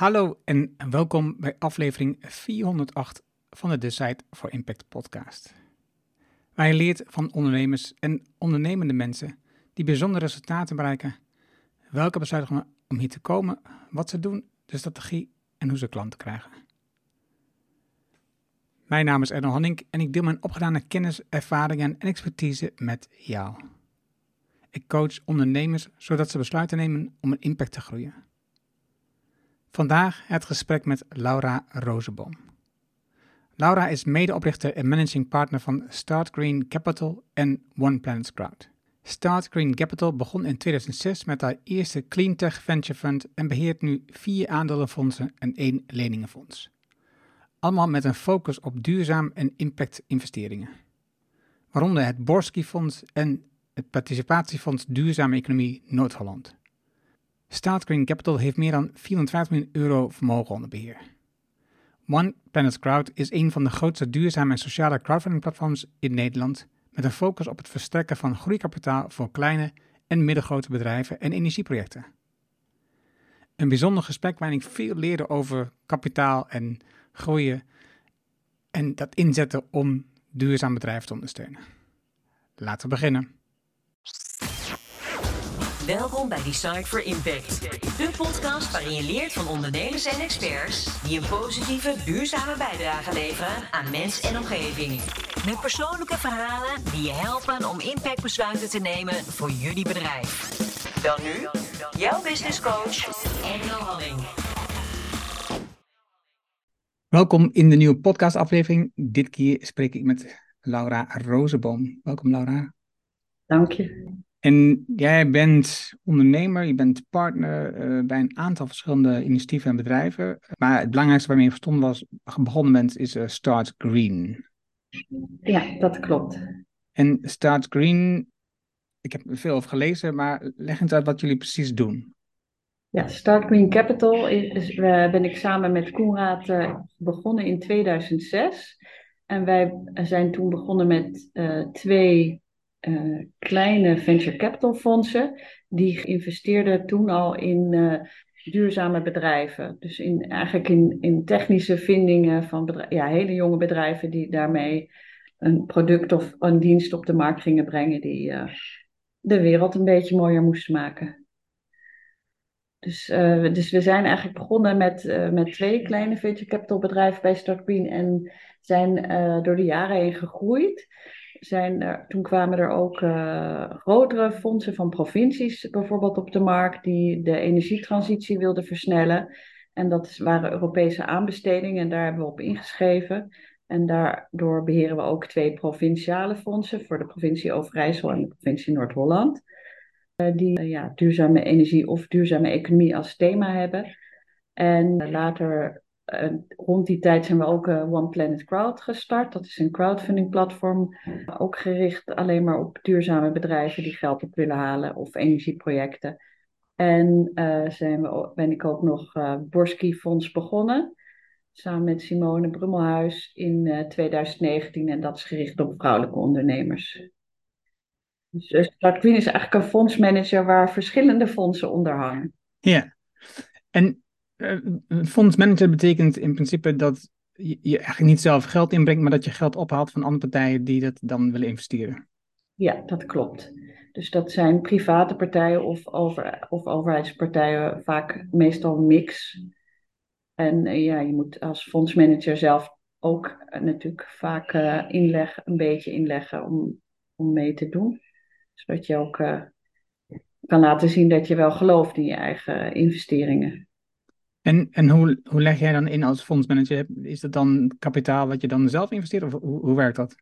Hallo en welkom bij aflevering 408 van de Decide for Impact podcast. Waar je leert van ondernemers en ondernemende mensen die bijzondere resultaten bereiken, welke besluiten nemen om hier te komen, wat ze doen, de strategie en hoe ze klanten krijgen. Mijn naam is Erno Hanning en ik deel mijn opgedane kennis, ervaringen en expertise met jou. Ik coach ondernemers zodat ze besluiten nemen om een impact te groeien. Vandaag het gesprek met Laura Rozenboom. Laura is medeoprichter en managing partner van Start Green Capital en One Planet Crowd. Start Green Capital begon in 2006 met haar eerste cleantech venture fund en beheert nu vier aandelenfondsen en één leningenfonds. Allemaal met een focus op duurzaam en impact investeringen. Waaronder het Borski Fonds en het participatiefonds Duurzame Economie Noord-Holland. Start Green Capital heeft meer dan 450 miljoen euro vermogen onder beheer. One Planet Crowd is een van de grootste duurzame en sociale crowdfunding platforms in Nederland met een focus op het verstrekken van groeikapitaal voor kleine en middelgrote bedrijven en energieprojecten. Een bijzonder gesprek waarin ik veel leerde over kapitaal en groeien en dat inzetten om duurzaam bedrijven te ondersteunen. Laten we beginnen. Welkom bij Decide for Impact, de podcast waarin je leert van ondernemers en experts die een positieve, duurzame bijdrage leveren aan mens en omgeving. Met persoonlijke verhalen die je helpen om impactbesluiten te nemen voor jullie bedrijf. Dan nu, jouw business coach, Engel Halling. Welkom in de nieuwe podcastaflevering. Dit keer spreek ik met Laura Rozenboom. Welkom Laura. Dank je. En jij bent ondernemer, je bent partner uh, bij een aantal verschillende initiatieven en bedrijven. Maar het belangrijkste waarmee je verstonden was, begonnen bent, is uh, Start Green. Ja, dat klopt. En Start Green, ik heb er veel over gelezen, maar leg eens uit wat jullie precies doen. Ja, Start Green Capital is, ben ik samen met Koenraad begonnen in 2006. En wij zijn toen begonnen met twee uh, kleine venture capital fondsen. Die investeerden toen al in uh, duurzame bedrijven. Dus in, eigenlijk in, in technische vindingen van ja, hele jonge bedrijven die daarmee een product of een dienst op de markt gingen brengen die uh, de wereld een beetje mooier moesten maken. Dus, dus we zijn eigenlijk begonnen met, met twee kleine venture capital bedrijven bij Start Green en zijn door de jaren heen gegroeid zijn toen kwamen er ook uh, grotere fondsen van provincies bijvoorbeeld op de markt die de energietransitie wilden versnellen. En dat waren Europese aanbestedingen en daar hebben we op ingeschreven. En daardoor beheren we ook twee provinciale fondsen voor de provincie Overijssel en de provincie Noord-Holland. Uh, die uh, ja, duurzame energie of duurzame economie als thema hebben. En later rond die tijd zijn we ook uh, One Planet Crowd gestart. Dat is een crowdfunding platform, ook gericht alleen maar op duurzame bedrijven die geld op willen halen of energieprojecten. En uh, zijn we, ben ik ook nog Borski Fonds begonnen, samen met Simone Brummelhuis in 2019. En dat is gericht op vrouwelijke ondernemers. Dus Start Queen is eigenlijk een fondsmanager waar verschillende fondsen onder hangen. Ja, en fondsmanager betekent in principe dat je, eigenlijk niet zelf geld inbrengt, maar dat je geld ophaalt van andere partijen die dat dan willen investeren. Ja, dat klopt. Dus dat zijn private partijen of, over, of overheidspartijen, vaak meestal mix. En uh, ja, je moet als fondsmanager zelf ook uh, natuurlijk vaak uh, inleg, een beetje inleggen om, om mee te doen. Zodat je ook kan laten zien dat je wel gelooft in je eigen investeringen. En, en hoe, hoe leg jij dan in als fondsmanager? Is dat dan kapitaal wat je dan zelf investeert of hoe, hoe werkt dat?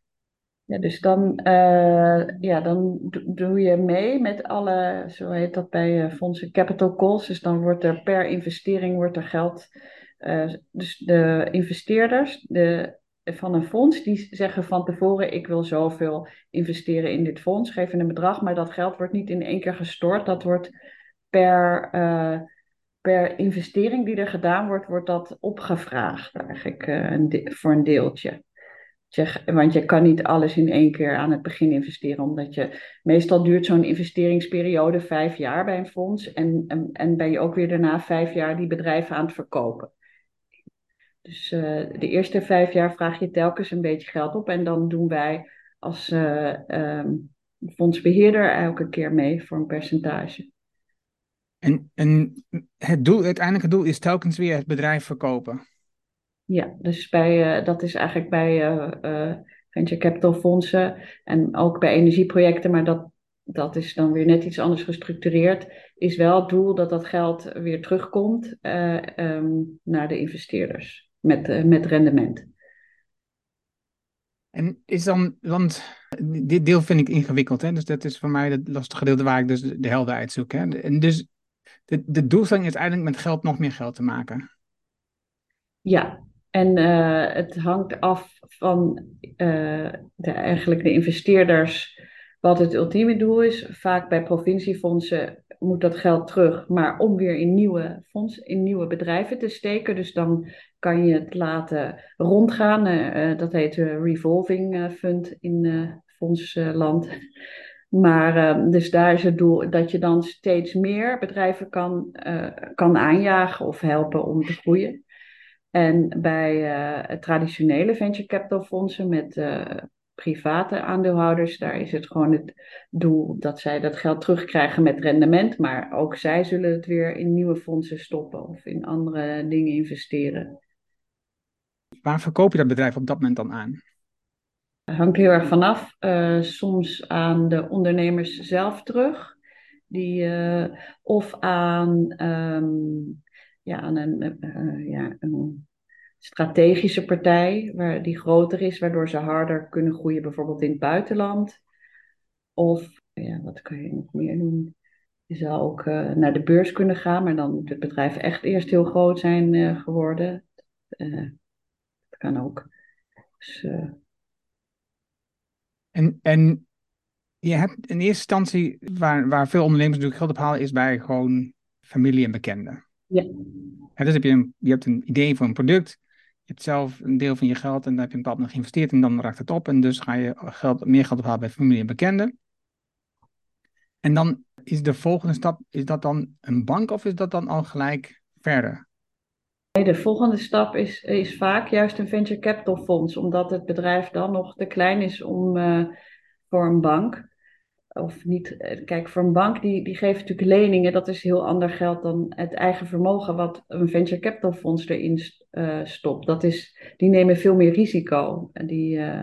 Ja, dus dan, uh, ja, dan doe je mee met alle, zo heet dat bij uh, fondsen, capital calls. Dus dan wordt er per investering wordt er geld. Uh, dus de investeerders de, van een fonds, die zeggen van tevoren, ik wil zoveel investeren in dit fonds, geven een bedrag, maar dat geld wordt niet in één keer gestort. Dat wordt per per investering die er gedaan wordt, wordt dat opgevraagd eigenlijk een voor een deeltje. je, want je kan niet alles in één keer aan het begin investeren, omdat je meestal duurt zo'n investeringsperiode vijf jaar bij een fonds en, en, en ben je ook weer daarna vijf jaar die bedrijven aan het verkopen. Dus uh, de eerste vijf jaar vraag je telkens een beetje geld op en dan doen wij als uh, um, fondsbeheerder elke keer mee voor een percentage. En, en het doel, uiteindelijke doel is telkens weer het bedrijf verkopen. Ja, dus bij, uh, dat is eigenlijk bij uh, venture capital fondsen en ook bij energieprojecten, maar dat, dat is dan weer net iets anders gestructureerd, is wel het doel dat dat geld weer terugkomt um, naar de investeerders met, met rendement. En is dan, want dit deel vind ik ingewikkeld, hè? dus dat is voor mij het lastige gedeelte waar ik dus de helderheid zoek. Hè? En dus de, de doelstelling is uiteindelijk met geld nog meer geld te maken. Ja, en uh, het hangt af van uh, de, eigenlijk de investeerders wat het ultieme doel is. Vaak bij provinciefondsen moet dat geld terug, maar om weer in nieuwe fondsen, in nieuwe bedrijven te steken. Dus dan kan je het laten rondgaan. Uh, dat heet revolving fund in fondsland. Maar dus daar is het doel dat je dan steeds meer bedrijven kan, kan aanjagen of helpen om te groeien. En bij uh, traditionele venture capital fondsen met private aandeelhouders, daar is het gewoon het doel dat zij dat geld terugkrijgen met rendement, maar ook zij zullen het weer in nieuwe fondsen stoppen of in andere dingen investeren. Waar verkoop je dat bedrijf op dat moment dan aan? Hangt heel erg vanaf. Uh, soms aan de ondernemers zelf terug. Die, of aan um, ja, aan een, uh, ja, een strategische partij waar, die groter is, waardoor ze harder kunnen groeien, bijvoorbeeld in het buitenland. Of, ja, wat kan je nog meer doen? Je zou ook naar de beurs kunnen gaan, maar dan moet het bedrijf echt eerst heel groot zijn geworden. dat kan ook. Dus, en, en je hebt in eerste instantie, waar, waar veel ondernemers natuurlijk geld op halen, is bij gewoon familie en bekenden. Ja. dus heb je, een, je hebt een idee voor een product, je hebt zelf een deel van je geld en daar heb je een bepaald moment geïnvesteerd en dan raakt het op en dus ga je geld, meer geld ophalen bij familie en bekenden. En dan is de volgende stap, is dat dan een bank of is dat dan al gelijk verder? De volgende stap is, is vaak juist een venture capital fonds, omdat het bedrijf dan nog te klein is om uh, voor een bank of niet. Eh, kijk, voor een bank die, die geeft natuurlijk leningen. Dat is heel ander geld dan het eigen vermogen wat een venture capital fonds erin uh, stopt. Dat is, die nemen veel meer risico die, uh,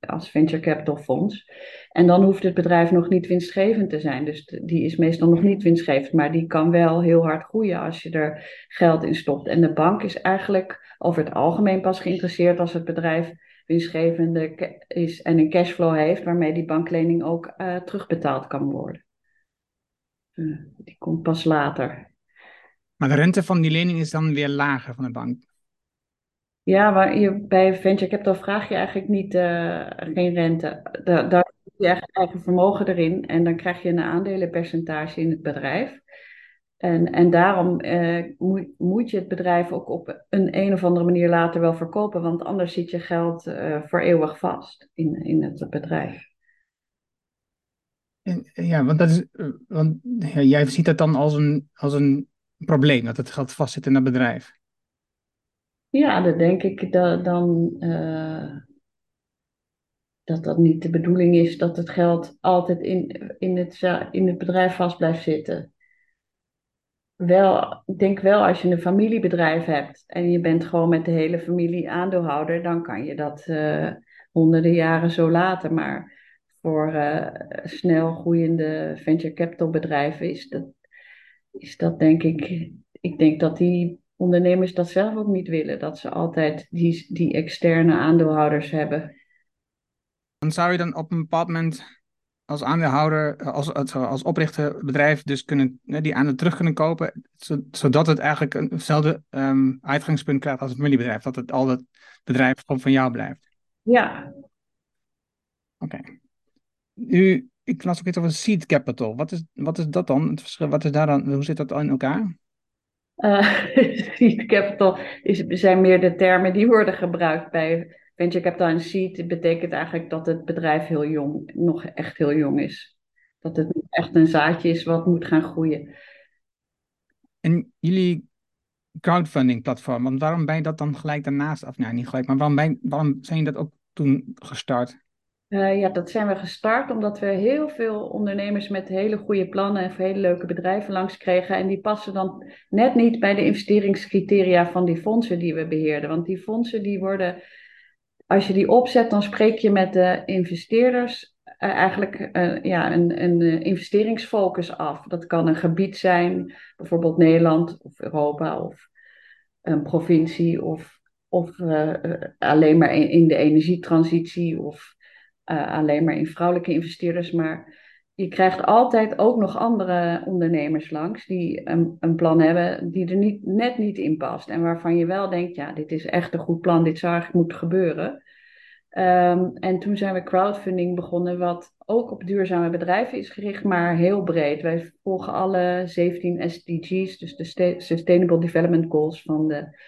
als venture capital fonds. En dan hoeft het bedrijf nog niet winstgevend te zijn. Dus die is meestal nog niet winstgevend, maar die kan wel heel hard groeien als je er geld in stopt. En de bank is eigenlijk over het algemeen pas geïnteresseerd als het bedrijf winstgevende is en een cashflow heeft waarmee die banklening ook uh, terugbetaald kan worden. Uh, die komt pas later. Maar de rente van die lening is dan weer lager van de bank? Ja, maar je, bij venture capital vraag je eigenlijk niet, uh, geen rente. Da daar heb je eigen vermogen erin en dan krijg je een aandelenpercentage in het bedrijf. En, en daarom eh, moet, moet je het bedrijf ook op een een of andere manier later wel verkopen, want anders zit je geld uh, voor eeuwig vast in, in het bedrijf. En, ja, want, dat is, eh, want ja, jij ziet dat dan als een, als een probleem, dat het geld vastzit in dat bedrijf. Ja, dan denk ik dat dan uh, dat dat niet de bedoeling is dat het geld altijd in, in, het, in het bedrijf vast blijft zitten wel, ik denk wel als je een familiebedrijf hebt en je bent gewoon met de hele familie aandeelhouder, dan kan je dat uh, honderden jaren zo laten. Maar voor uh, snel groeiende venture capital bedrijven is dat, is dat denk ik, ik denk dat die ondernemers dat zelf ook niet willen, dat ze altijd die, die externe aandeelhouders hebben. Dan zou je dan op een bepaald moment als aandeelhouder, eh, als, als, als oprichter bedrijf dus kunnen, die aandeel terug kunnen kopen, zodat het eigenlijk eenzelfde um, uitgangspunt krijgt als het familiebedrijf, dat het al het bedrijf gewoon van jou blijft. Ja. Oké. Nu, ik las ook iets over seed capital. Wat is, wat is dat dan? Het verschil, wat is daar dan, hoe zit dat in elkaar? Uh, seed capital is, zijn meer de termen die worden gebruikt bij venture capital en seed betekent eigenlijk dat het bedrijf heel jong, nog echt heel jong is. Dat het echt een zaadje is wat moet gaan groeien. En jullie crowdfunding platform, want waarom ben je dat dan gelijk daarnaast, of nou niet gelijk, maar waarom, ben, waarom zijn je dat ook toen gestart? Uh, ja, dat zijn we gestart omdat we heel veel ondernemers met hele goede plannen en hele leuke bedrijven langs kregen. En die passen dan net niet bij de investeringscriteria van die fondsen die we beheerden. Want die fondsen die worden, als je die opzet, dan spreek je met de investeerders uh, eigenlijk uh, ja, een, een investeringsfocus af. Dat kan een gebied zijn, bijvoorbeeld Nederland of Europa of een provincie of, of alleen maar in, in de energietransitie of alleen maar in vrouwelijke investeerders, maar je krijgt altijd ook nog andere ondernemers langs die een, een plan hebben die er niet, net niet in past. En waarvan je wel denkt, ja, dit is echt een goed plan, dit zou eigenlijk moeten gebeuren. Um, en toen zijn we crowdfunding begonnen, wat ook op duurzame bedrijven is gericht, maar heel breed. Wij volgen alle 17 SDG's, dus de Sustainable Development Goals van de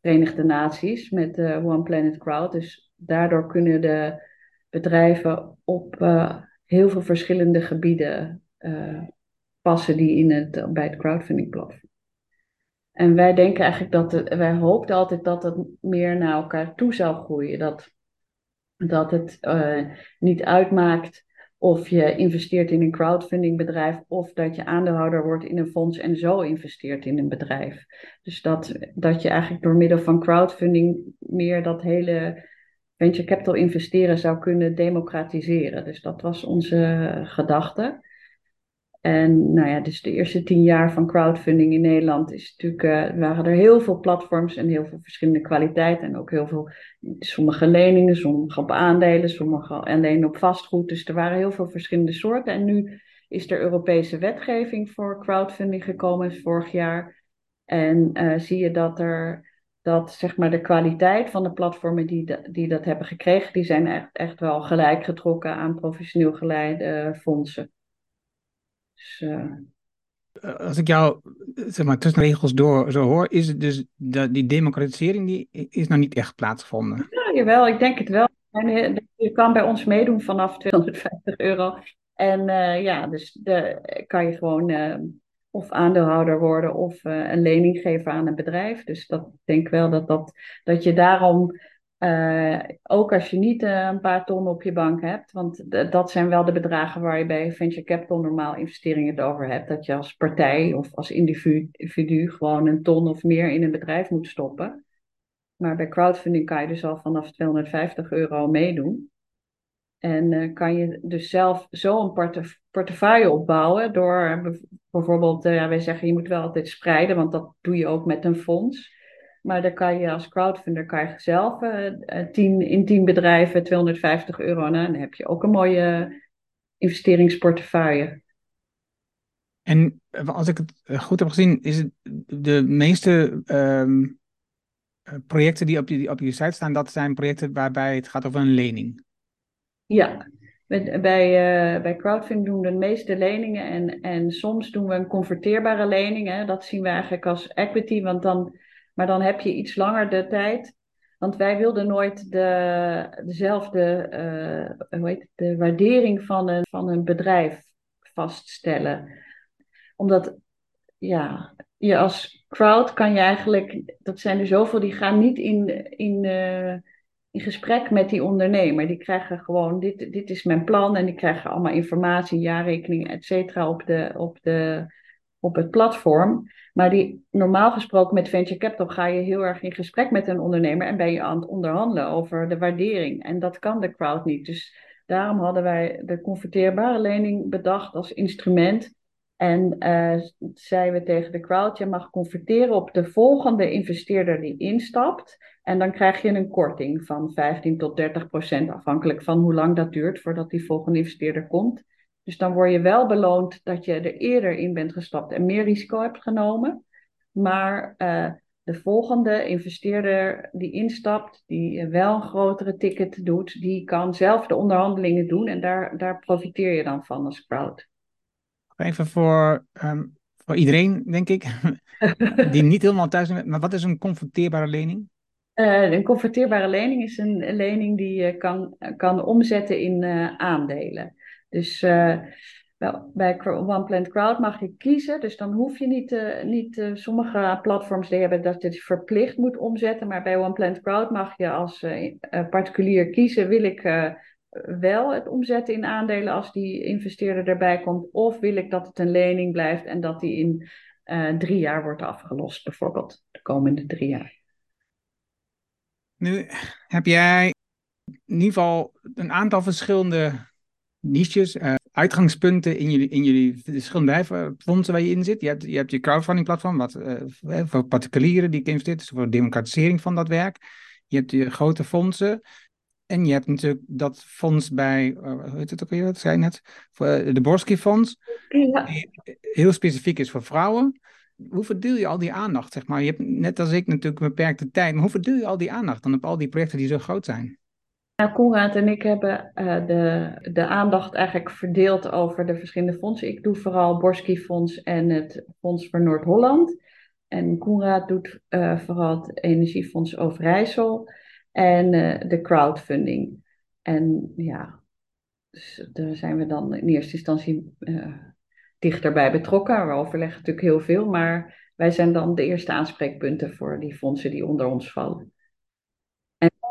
Verenigde Naties, met de One Planet Crowd. Dus daardoor kunnen de bedrijven op uh, heel veel verschillende gebieden uh, passen die in het, bij het crowdfunding platform. En wij denken eigenlijk dat wij hoopten altijd dat het meer naar elkaar toe zou groeien. Dat, dat het uh, niet uitmaakt of je investeert in een crowdfunding bedrijf of dat je aandeelhouder wordt in een fonds en zo investeert in een bedrijf. Dus dat, dat je eigenlijk door middel van crowdfunding meer dat hele venture capital investeren zou kunnen democratiseren. Dus dat was onze gedachte. En nou ja, dus de eerste tien jaar van crowdfunding in Nederland is natuurlijk, uh, waren er heel veel platforms en heel veel verschillende kwaliteiten. En ook heel veel, sommige leningen, sommige op aandelen, sommige alleen op vastgoed. Dus er waren heel veel verschillende soorten. En nu is er Europese wetgeving voor crowdfunding gekomen vorig jaar. En uh, zie je dat er dat zeg maar, de kwaliteit van de platformen die, die dat hebben gekregen, die zijn echt, echt wel gelijk getrokken aan professioneel geleide fondsen. Dus, uh... Als ik jou zeg maar, tussen regels door zo hoor, is het dus dat die democratisering die is nog niet echt plaatsgevonden. Ja, jawel, ik denk het wel. je kan bij ons meedoen vanaf 250 euro. En uh, ja, dus de, kan je gewoon uh, of aandeelhouder worden of uh, een lening geven aan een bedrijf. Dus dat denk wel dat, dat, dat je daarom, uh, ook als je niet uh, een paar ton op je bank hebt, want dat zijn wel de bedragen waar je bij venture capital normaal investeringen het over hebt, dat je als partij of als individu gewoon een ton of meer in een bedrijf moet stoppen. Maar bij crowdfunding kan je dus al vanaf 250 euro meedoen. En uh, kan je dus zelf zo een portefeuille opbouwen door bijvoorbeeld, uh, wij zeggen je moet wel altijd spreiden, want dat doe je ook met een fonds. Maar dan kan je als crowdfunder kan je zelf uh, tien, in 10 bedrijven 250 euro. Nou, dan heb je ook een mooie investeringsportefeuille. En als ik het goed heb gezien, is het de meeste um, projecten die op, je, die op je site staan, dat zijn projecten waarbij het gaat over een lening. Ja, bij, uh, bij crowdfunding doen we de meeste leningen en, en soms doen we een converteerbare lening. Hè. Dat zien we eigenlijk als equity, want dan, maar dan heb je iets langer de tijd. Want wij wilden nooit de, dezelfde uh, hoe heet het, de waardering van een, van een bedrijf vaststellen. Omdat ja, je als crowd kan je eigenlijk, dat zijn er zoveel, die gaan niet in, in uh, in gesprek met die ondernemer. Die krijgen gewoon, dit, dit is mijn plan en die krijgen allemaal informatie, jaarrekeningen, et cetera, op, de, op, de, op het platform. Maar die, normaal gesproken met Venture Capital ga je heel erg in gesprek met een ondernemer en ben je aan het onderhandelen over de waardering. En dat kan de crowd niet. Dus daarom hadden wij de converteerbare lening bedacht als instrument. En uh, zeiden we tegen de crowd, je mag converteren op de volgende investeerder die instapt. En dan krijg je een korting van 15 tot 30 procent, afhankelijk van hoe lang dat duurt voordat die volgende investeerder komt. Dus dan word je wel beloond dat je er eerder in bent gestapt en meer risico hebt genomen. Maar uh, de volgende investeerder die instapt, die wel een grotere ticket doet, die kan zelf de onderhandelingen doen en daar, daar profiteer je dan van als crowd. Even voor, um, voor iedereen, denk ik, die niet helemaal thuis zijn. Maar wat is een converteerbare lening? een converteerbare lening is een lening die je kan, kan omzetten in aandelen. Dus wel, bij One Plant Crowd mag je kiezen, dus dan hoef je niet, niet sommige platforms die hebben dat je het verplicht moet omzetten, maar bij One Plant Crowd mag je als particulier kiezen, wil ik wel het omzetten in aandelen als die investeerder erbij komt, of wil ik dat het een lening blijft en dat die in drie jaar wordt afgelost, bijvoorbeeld de komende drie jaar. Nu heb jij in ieder geval een aantal verschillende niches, uh, uitgangspunten in jullie, in jullie verschillende fondsen waar je in zit. Je hebt je, hebt crowdfunding platform, wat uh, voor particulieren die ik investeer, dus voor democratisering van dat werk. Je hebt je grote fondsen. En je hebt natuurlijk dat fonds bij, uh, hoe heet het ook weer, dat zei net, voor de Borski Fonds. Ja. Heel specifiek is voor vrouwen. Hoe verdeel je al die aandacht, zeg maar? Je hebt net als ik natuurlijk een beperkte tijd, maar hoe verdeel je al die aandacht dan op al die projecten die zo groot zijn? Nou, Koenraad en ik hebben uh, de, de aandacht eigenlijk verdeeld over de verschillende fondsen. Ik doe vooral Borski Fonds en het Fonds voor Noord-Holland. En Koenraad doet uh, vooral het Energiefonds Overijssel en uh, de crowdfunding. En ja, dus daar zijn we dan in eerste instantie dichterbij betrokken. We overleggen natuurlijk heel veel, maar wij zijn dan de eerste aanspreekpunten voor die fondsen die onder ons vallen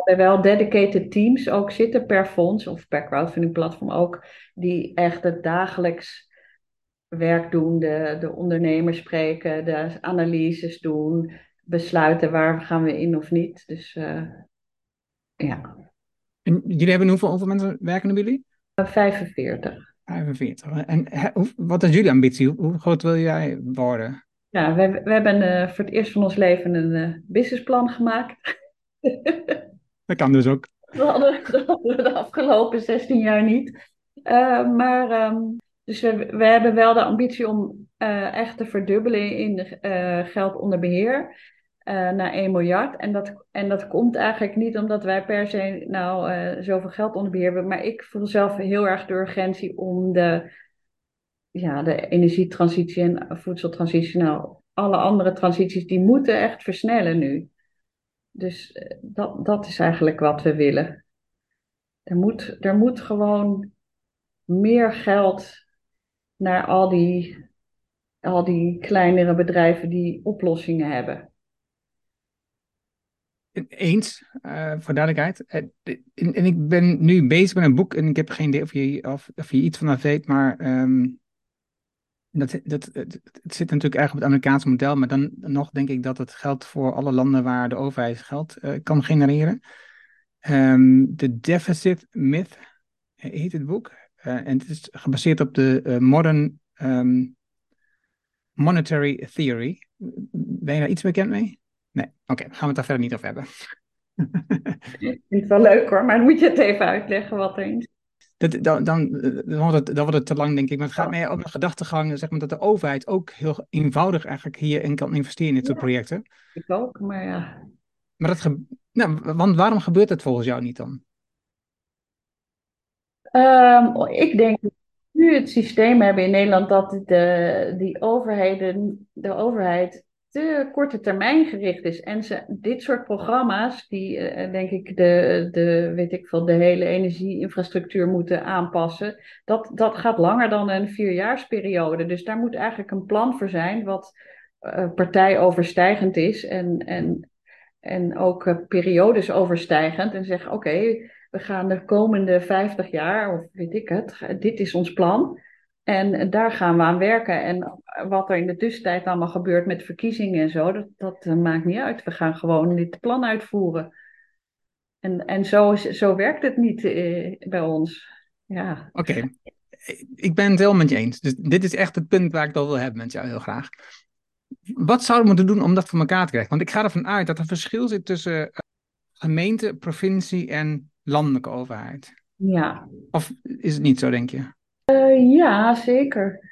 er wel dedicated teams ook zitten per fonds of per crowdfunding platform ook, die echt het dagelijks werk doen, de, de ondernemers spreken, de analyses doen, besluiten waar gaan we in of niet. Dus uh, ja. En jullie hebben hoeveel, hoeveel mensen werken bij jullie? 45. 45. En wat is jullie ambitie? Hoe, groot wil jij worden? Ja, we, we hebben uh, voor het eerst van ons leven een uh, businessplan gemaakt. Dat kan dus ook. Dat hadden, we de afgelopen 16 jaar niet. Uh, maar um, dus we, we hebben wel de ambitie om uh, echt te verdubbelen in uh, geld onder beheer naar 1 miljard. En dat, en dat komt eigenlijk niet omdat wij per se nou zoveel geld onder beheer hebben. Maar ik voel zelf heel erg de urgentie om de, ja, de energietransitie en voedseltransitie, nou alle andere transities, die moeten echt versnellen nu. Dus eh, dat, dat is eigenlijk wat we willen. Er moet, er moet gewoon meer geld naar al die, al die kleinere bedrijven die oplossingen hebben. Eens, uh, voor duidelijkheid. Uh, en, ik ben nu bezig met een boek en ik heb geen idee of je, of, of je iets van dat weet, maar um, dat, dat, het, zit natuurlijk erg op het Amerikaanse model, maar dan nog denk ik dat het geldt voor alle landen waar de overheid geld uh, kan genereren. De Deficit Myth heet het boek. En het is gebaseerd op de Modern um, Monetary Theory. Ben je daar iets bekend mee? Nee, oké, okay, gaan we het daar verder niet over hebben. ik vind het wel leuk hoor, maar dan moet je het even uitleggen wat er is dat, dan, dan, dan, wordt het, dan wordt het te lang, denk ik. Maar het gaat mij ook een gedachtegang, zeg maar, dat de overheid ook heel eenvoudig eigenlijk hierin kan investeren in dit soort projecten. Ik ook, maar ja. Maar dat nou, want waarom gebeurt het volgens jou niet dan? Um, ik denk dat we nu het systeem hebben in Nederland dat de, die overheden, de overheid te korte termijn gericht is. En ze, dit soort programma's, die uh, denk ik de, de, weet ik veel, de hele energieinfrastructuur moeten aanpassen, dat, dat gaat langer dan een vierjaarsperiode. Dus daar moet eigenlijk een plan voor zijn wat uh, partijoverstijgend is en, en, en ook periodes overstijgend. En zeggen, oké, we gaan de komende 50 jaar, of weet ik het, dit is ons plan. En daar gaan we aan werken. En wat er in de tussentijd allemaal gebeurt met verkiezingen en zo, dat, dat eh, maakt niet uit. We gaan gewoon dit plan uitvoeren. En, en zo, zo werkt het niet eh, bij ons. Ja. Oké, ik ben het helemaal met je eens. Dus dit is echt het punt waar ik dat wil hebben met jou heel graag. Wat zouden we moeten doen om dat voor elkaar te krijgen? Want ik ga ervan uit dat er verschil zit tussen eh, gemeente, provincie en landelijke overheid. Ja. Of is het niet zo, denk je? Uh, ja, zeker.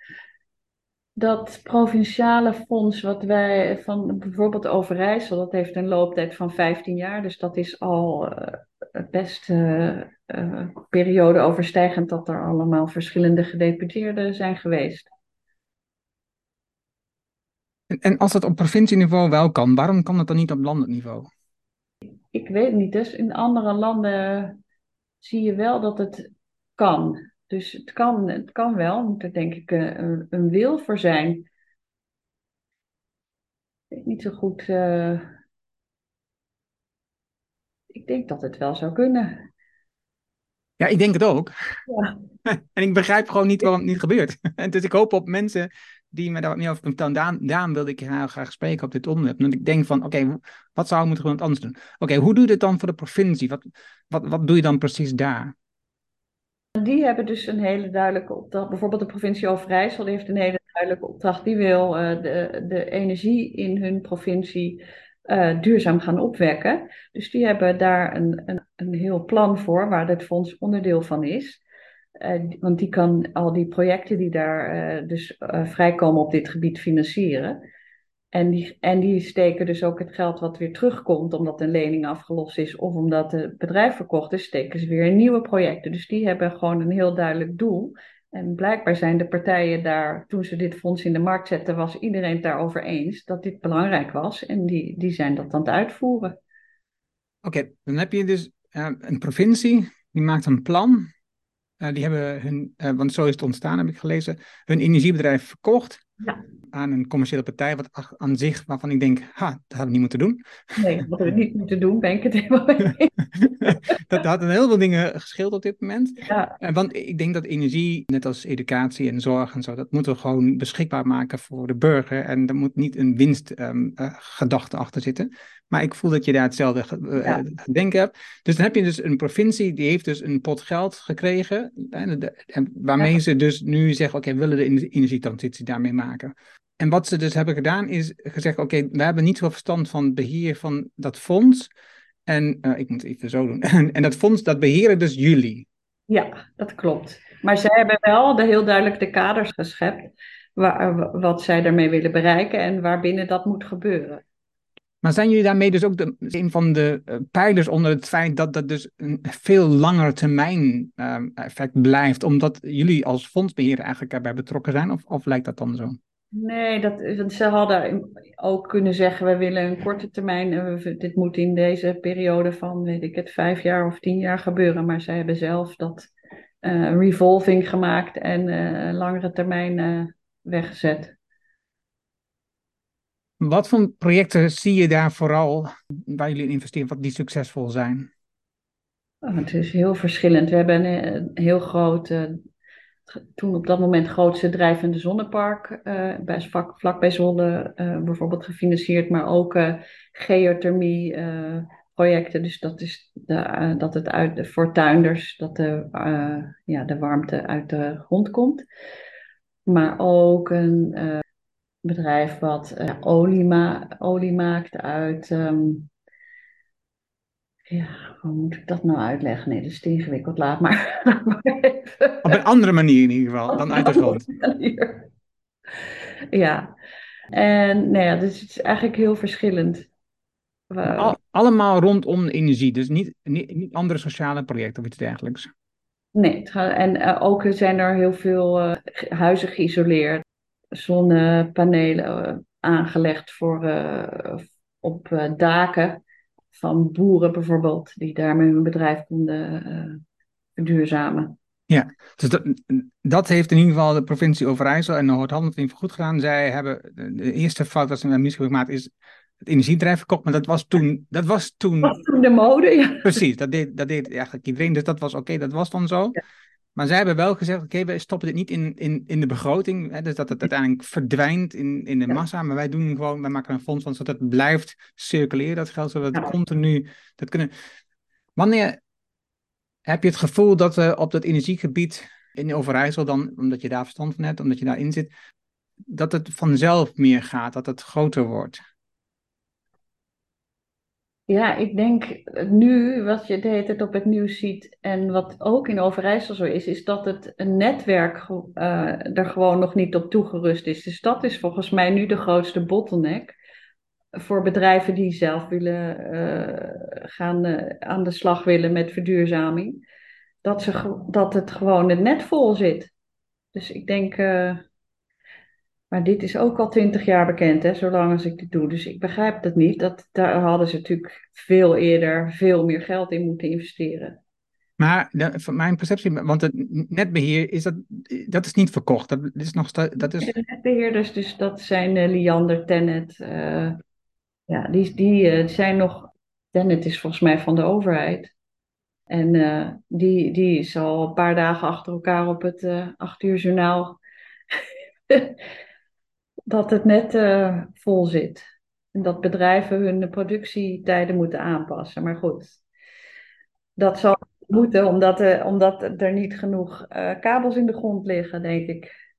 Dat provinciale fonds wat wij van bijvoorbeeld Overijssel, dat heeft een looptijd van 15 jaar. Dus dat is al uh, best uh, periode overstijgend dat er allemaal verschillende gedeputeerden zijn geweest. En, en als dat op provincieniveau wel kan, waarom kan dat dan niet op landelijk niveau? Ik weet het niet. Dus in andere landen zie je wel dat het kan. Dus het kan, het kan wel, moet er denk ik een, een wil voor zijn. Ik weet niet zo goed. Uh, ik denk dat het wel zou kunnen. Ja, ik denk het ook. Ja. en ik begrijp gewoon niet waarom het niet gebeurt. en dus ik hoop op mensen die me daar wat meer over kunnen vertellen. Daarom, wilde ik heel graag spreken op dit onderwerp. Want ik denk van, oké, wat zou we moeten gewoon anders doen? Oké, hoe doe je dit dan voor de provincie? Wat, wat, wat doe je dan precies daar? Die hebben dus een hele duidelijke opdracht. Bijvoorbeeld de provincie Overijssel heeft een hele duidelijke opdracht. Die wil uh, de, de energie in hun provincie uh, duurzaam gaan opwekken. Dus die hebben daar een, een, een heel plan voor, waar dit fonds onderdeel van is. Uh, want die kan al die projecten die daar dus vrijkomen op dit gebied financieren. En die, en die steken dus ook het geld wat weer terugkomt, omdat een lening afgelost is of omdat het bedrijf verkocht is, steken ze weer in nieuwe projecten. Dus die hebben gewoon een heel duidelijk doel. En blijkbaar zijn de partijen daar, toen ze dit fonds in de markt zetten, was iedereen het daarover eens dat dit belangrijk was. En die, die zijn dat aan het uitvoeren. Oké, dan heb je dus uh, een provincie, die maakt een plan. Uh, die hebben hun, uh, want zo is het ontstaan, heb ik gelezen, hun energiebedrijf verkocht. Ja aan een commerciële partij, wat aan zich, waarvan ik denk, ha, dat hadden we niet moeten doen. Nee, dat hadden we niet moeten doen, ben ik het helemaal Dat had een heel veel dingen gescheeld op dit moment. Ja. Want ik denk dat energie, net als educatie en zorg en zo, dat moeten we gewoon beschikbaar maken voor de burger. En er moet niet een winstgedachte um, uh, achter zitten. Maar ik voel dat je daar hetzelfde uh, ja. denken hebt. Dus dan heb je dus een provincie, die heeft dus een pot geld gekregen. En, en waarmee ja. ze dus nu zeggen, oké, okay, we willen de energietransitie daarmee maken. En wat ze dus hebben gedaan is gezegd, oké, we hebben niet zoveel verstand van het beheer van dat fonds. En uh, ik moet het even zo doen. en dat fonds, dat beheren dus jullie. Ja, dat klopt. Maar zij hebben wel de, heel duidelijk de kaders geschept waar, wat zij daarmee willen bereiken en waarbinnen dat moet gebeuren. Maar zijn jullie daarmee dus ook de, een van de uh, pijlers onder het feit dat dat dus een veel langer termijn uh, effect blijft, omdat jullie als fondsbeheerder eigenlijk erbij betrokken zijn? Of, of lijkt dat dan zo? Nee, dat, want ze hadden ook kunnen zeggen, we willen een korte termijn, dit moet in deze periode van, weet ik het, vijf jaar of tien jaar gebeuren. Maar zij hebben zelf dat uh, revolving gemaakt en uh, langere termijn weggezet. Wat voor projecten zie je daar vooral waar jullie in investeren, wat die succesvol zijn? Oh, het is heel verschillend. We hebben een, heel groot, toen op dat moment grootste drijvende zonnepark, uh, bij, vlak, vlak bij Zwolle uh, bijvoorbeeld gefinancierd, maar ook uh, geothermie projecten. Dus dat is de, dat het uit, voor tuinders, dat de, ja, de warmte uit de grond komt. Maar ook een bedrijf wat olie, ma olie, maakt uit. Um, ja, hoe moet ik dat nou uitleggen? Nee, dat is te ingewikkeld. Laat maar. Op een andere manier in ieder geval dan uit de grond. Ja, en nou ja, dus het is eigenlijk heel verschillend. Al, allemaal rondom energie, dus niet, niet, niet, andere sociale projecten of iets dergelijks. Nee, en uh, ook zijn er heel veel uh, huizen geïsoleerd zonnepanelen eh, aangelegd voor, op daken van boeren bijvoorbeeld, die daarmee hun bedrijf konden verduurzamen. Ja, dus dat, dat, heeft in ieder geval de provincie Overijssel en Noord-Holland in goed gedaan. Zij hebben de eerste fout dat ze met muziek gemaakt is het energiebedrijf verkocht, maar dat was toen. Dat was toen, was toen de mode, ja. Precies, dat deed, dat deed eigenlijk iedereen. Dus dat was oké, dat was dan zo. Ja. Maar zij hebben wel gezegd, oké, wij stoppen dit niet in, in, in de begroting, hè, dus dat het uiteindelijk verdwijnt in, in de massa, maar wij doen gewoon, wij maken een fonds van, zodat het blijft circuleren, dat geld, zodat het continu, dat kunnen... Wanneer heb je het gevoel dat uh, op dat energiegebied in Overijssel dan, omdat je daar verstand van hebt, omdat je daarin zit, dat het vanzelf meer gaat, dat het groter wordt? Ja, ik denk nu, wat je de op het nieuws ziet en wat ook in Overijssel zo is, is dat het netwerk uh, er gewoon nog niet op toegerust is. Dus dat is volgens mij nu de grootste bottleneck voor bedrijven die zelf willen uh, gaan aan de slag willen met verduurzaming. Dat, ze, dat het gewoon het net vol zit. Dus ik denk, Maar dit is ook al twintig jaar bekend, hè, zolang als ik dit doe. Dus ik begrijp dat niet. Dat, daar hadden ze natuurlijk veel eerder veel meer geld in moeten investeren. Maar de, van mijn perceptie, want het netbeheer is dat, dat is niet verkocht. Dat is nog dat is... De netbeheerders, dus dat zijn uh, Liander, Tennet. Uh, ja, die, die uh, zijn nog. Tennet is volgens mij van de overheid. En die, die is al een paar dagen achter elkaar op het acht uur journaal. dat het net vol zit. En dat bedrijven hun productietijden moeten aanpassen. Maar goed, dat zal moeten, omdat, er, omdat er niet genoeg uh, kabels in de grond liggen, denk ik.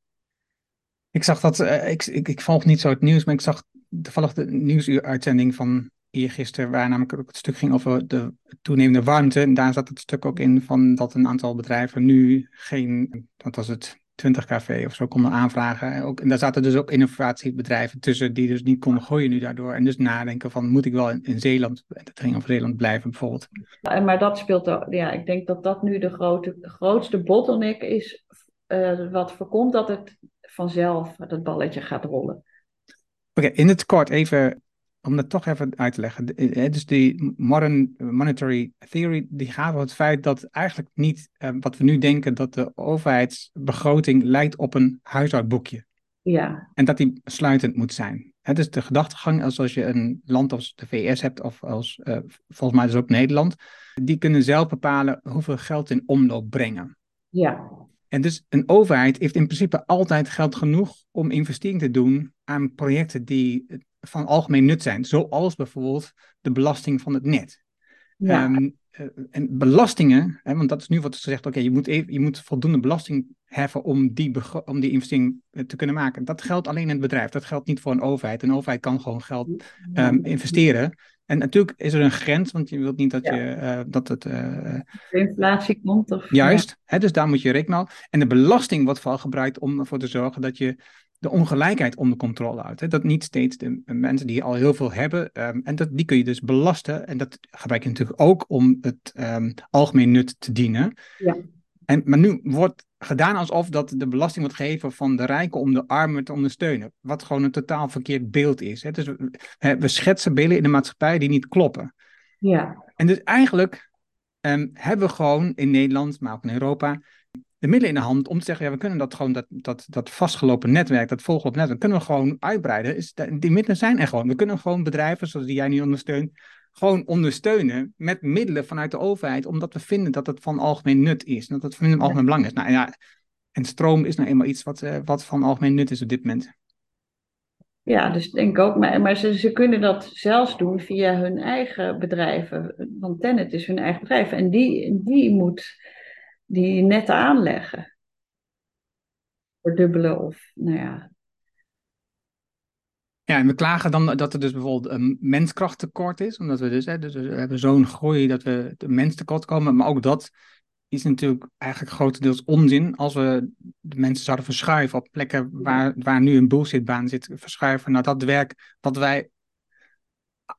Ik zag dat, uh, ik, ik, ik, volg niet zo het nieuws, maar ik zag toevallig de nieuwsuitzending van eergisteren, waar namelijk ook het stuk ging over de toenemende warmte. En daar zat het stuk ook in van dat een aantal bedrijven nu geen, wat was het, 20 kV of zo konden aanvragen. Ook, en daar zaten dus ook innovatiebedrijven tussen die dus niet konden gooien nu daardoor. En dus nadenken van moet ik wel in, in Zeeland, het ging over Zeeland blijven bijvoorbeeld. Maar dat speelt, ja, ik denk dat dat nu de grote, grootste bottleneck is uh, wat voorkomt dat het vanzelf dat balletje gaat rollen. Oké, in het kort even om dat toch even uit te leggen. Dus die modern monetary theory, die gaat over het feit dat eigenlijk niet, eh, wat we nu denken, dat de overheidsbegroting lijkt op een huishoudboekje. Ja. En dat die sluitend moet zijn. Het is de gedachtegang als als je een land als de VS hebt, of als, uh, volgens mij dus ook Nederland, die kunnen zelf bepalen hoeveel geld in omloop brengen. Ja. En dus een overheid heeft in principe altijd geld genoeg om investeringen te doen aan projecten die van algemeen nut zijn. Zoals bijvoorbeeld de belasting van het net. Ja. Ehm, eh, en belastingen, hè, want dat is nu wat ze zegt, oké, je, moet je moet voldoende belasting heffen om die, om die investering eh, te kunnen maken. Dat geldt alleen in het bedrijf, dat geldt niet voor een overheid. Een overheid kan gewoon geld um, investeren. En natuurlijk is er een grens, want je wilt niet dat, je, uh, dat het... Uh, inflatie komt. Of, juist, ja. hè, dus daar moet je rekening houden. En de belasting wordt vooral gebruikt om ervoor te zorgen dat je de ongelijkheid onder controle houdt. Hè? Dat niet steeds de mensen die al heel veel hebben, um, en dat, die kun je dus belasten. En dat gebruik je natuurlijk ook om het um, algemeen nut te dienen. Ja. En, maar nu wordt gedaan alsof dat de belasting wordt gegeven van de rijken om de armen te ondersteunen. Wat gewoon een totaal verkeerd beeld is. Hè? Dus we, we schetsen beelden in de maatschappij die niet kloppen. Ja. En dus eigenlijk um, hebben we gewoon in Nederland, maar ook in Europa, de middelen in de hand om te zeggen, ja, we kunnen dat gewoon, dat, dat, dat vastgelopen netwerk, dat volgelopen netwerk, kunnen we gewoon uitbreiden. Is, die middelen zijn er gewoon. We kunnen gewoon bedrijven, zoals die jij nu ondersteunt, gewoon ondersteunen met middelen vanuit de overheid, omdat we vinden dat het van algemeen nut is, dat het van algemeen belang is. Nou ja, en stroom is nou eenmaal iets wat, uh, wat van algemeen nut is op dit moment. Ja, dus denk ik ook. Maar, maar ze, ze kunnen dat zelfs doen via hun eigen bedrijven. Want Tennet is hun eigen bedrijf. En die, die moet die netten aanleggen. Verdubbelen of, nou ja. Ja, en we klagen dan dat er dus bijvoorbeeld een menskrachttekort is, omdat we dus, hè, dus we hebben zo'n groei dat we de mens tekort komen, maar ook dat is natuurlijk eigenlijk grotendeels onzin als we de mensen zouden verschuiven op plekken waar, waar nu een bullshitbaan zit, verschuiven naar dat werk wat wij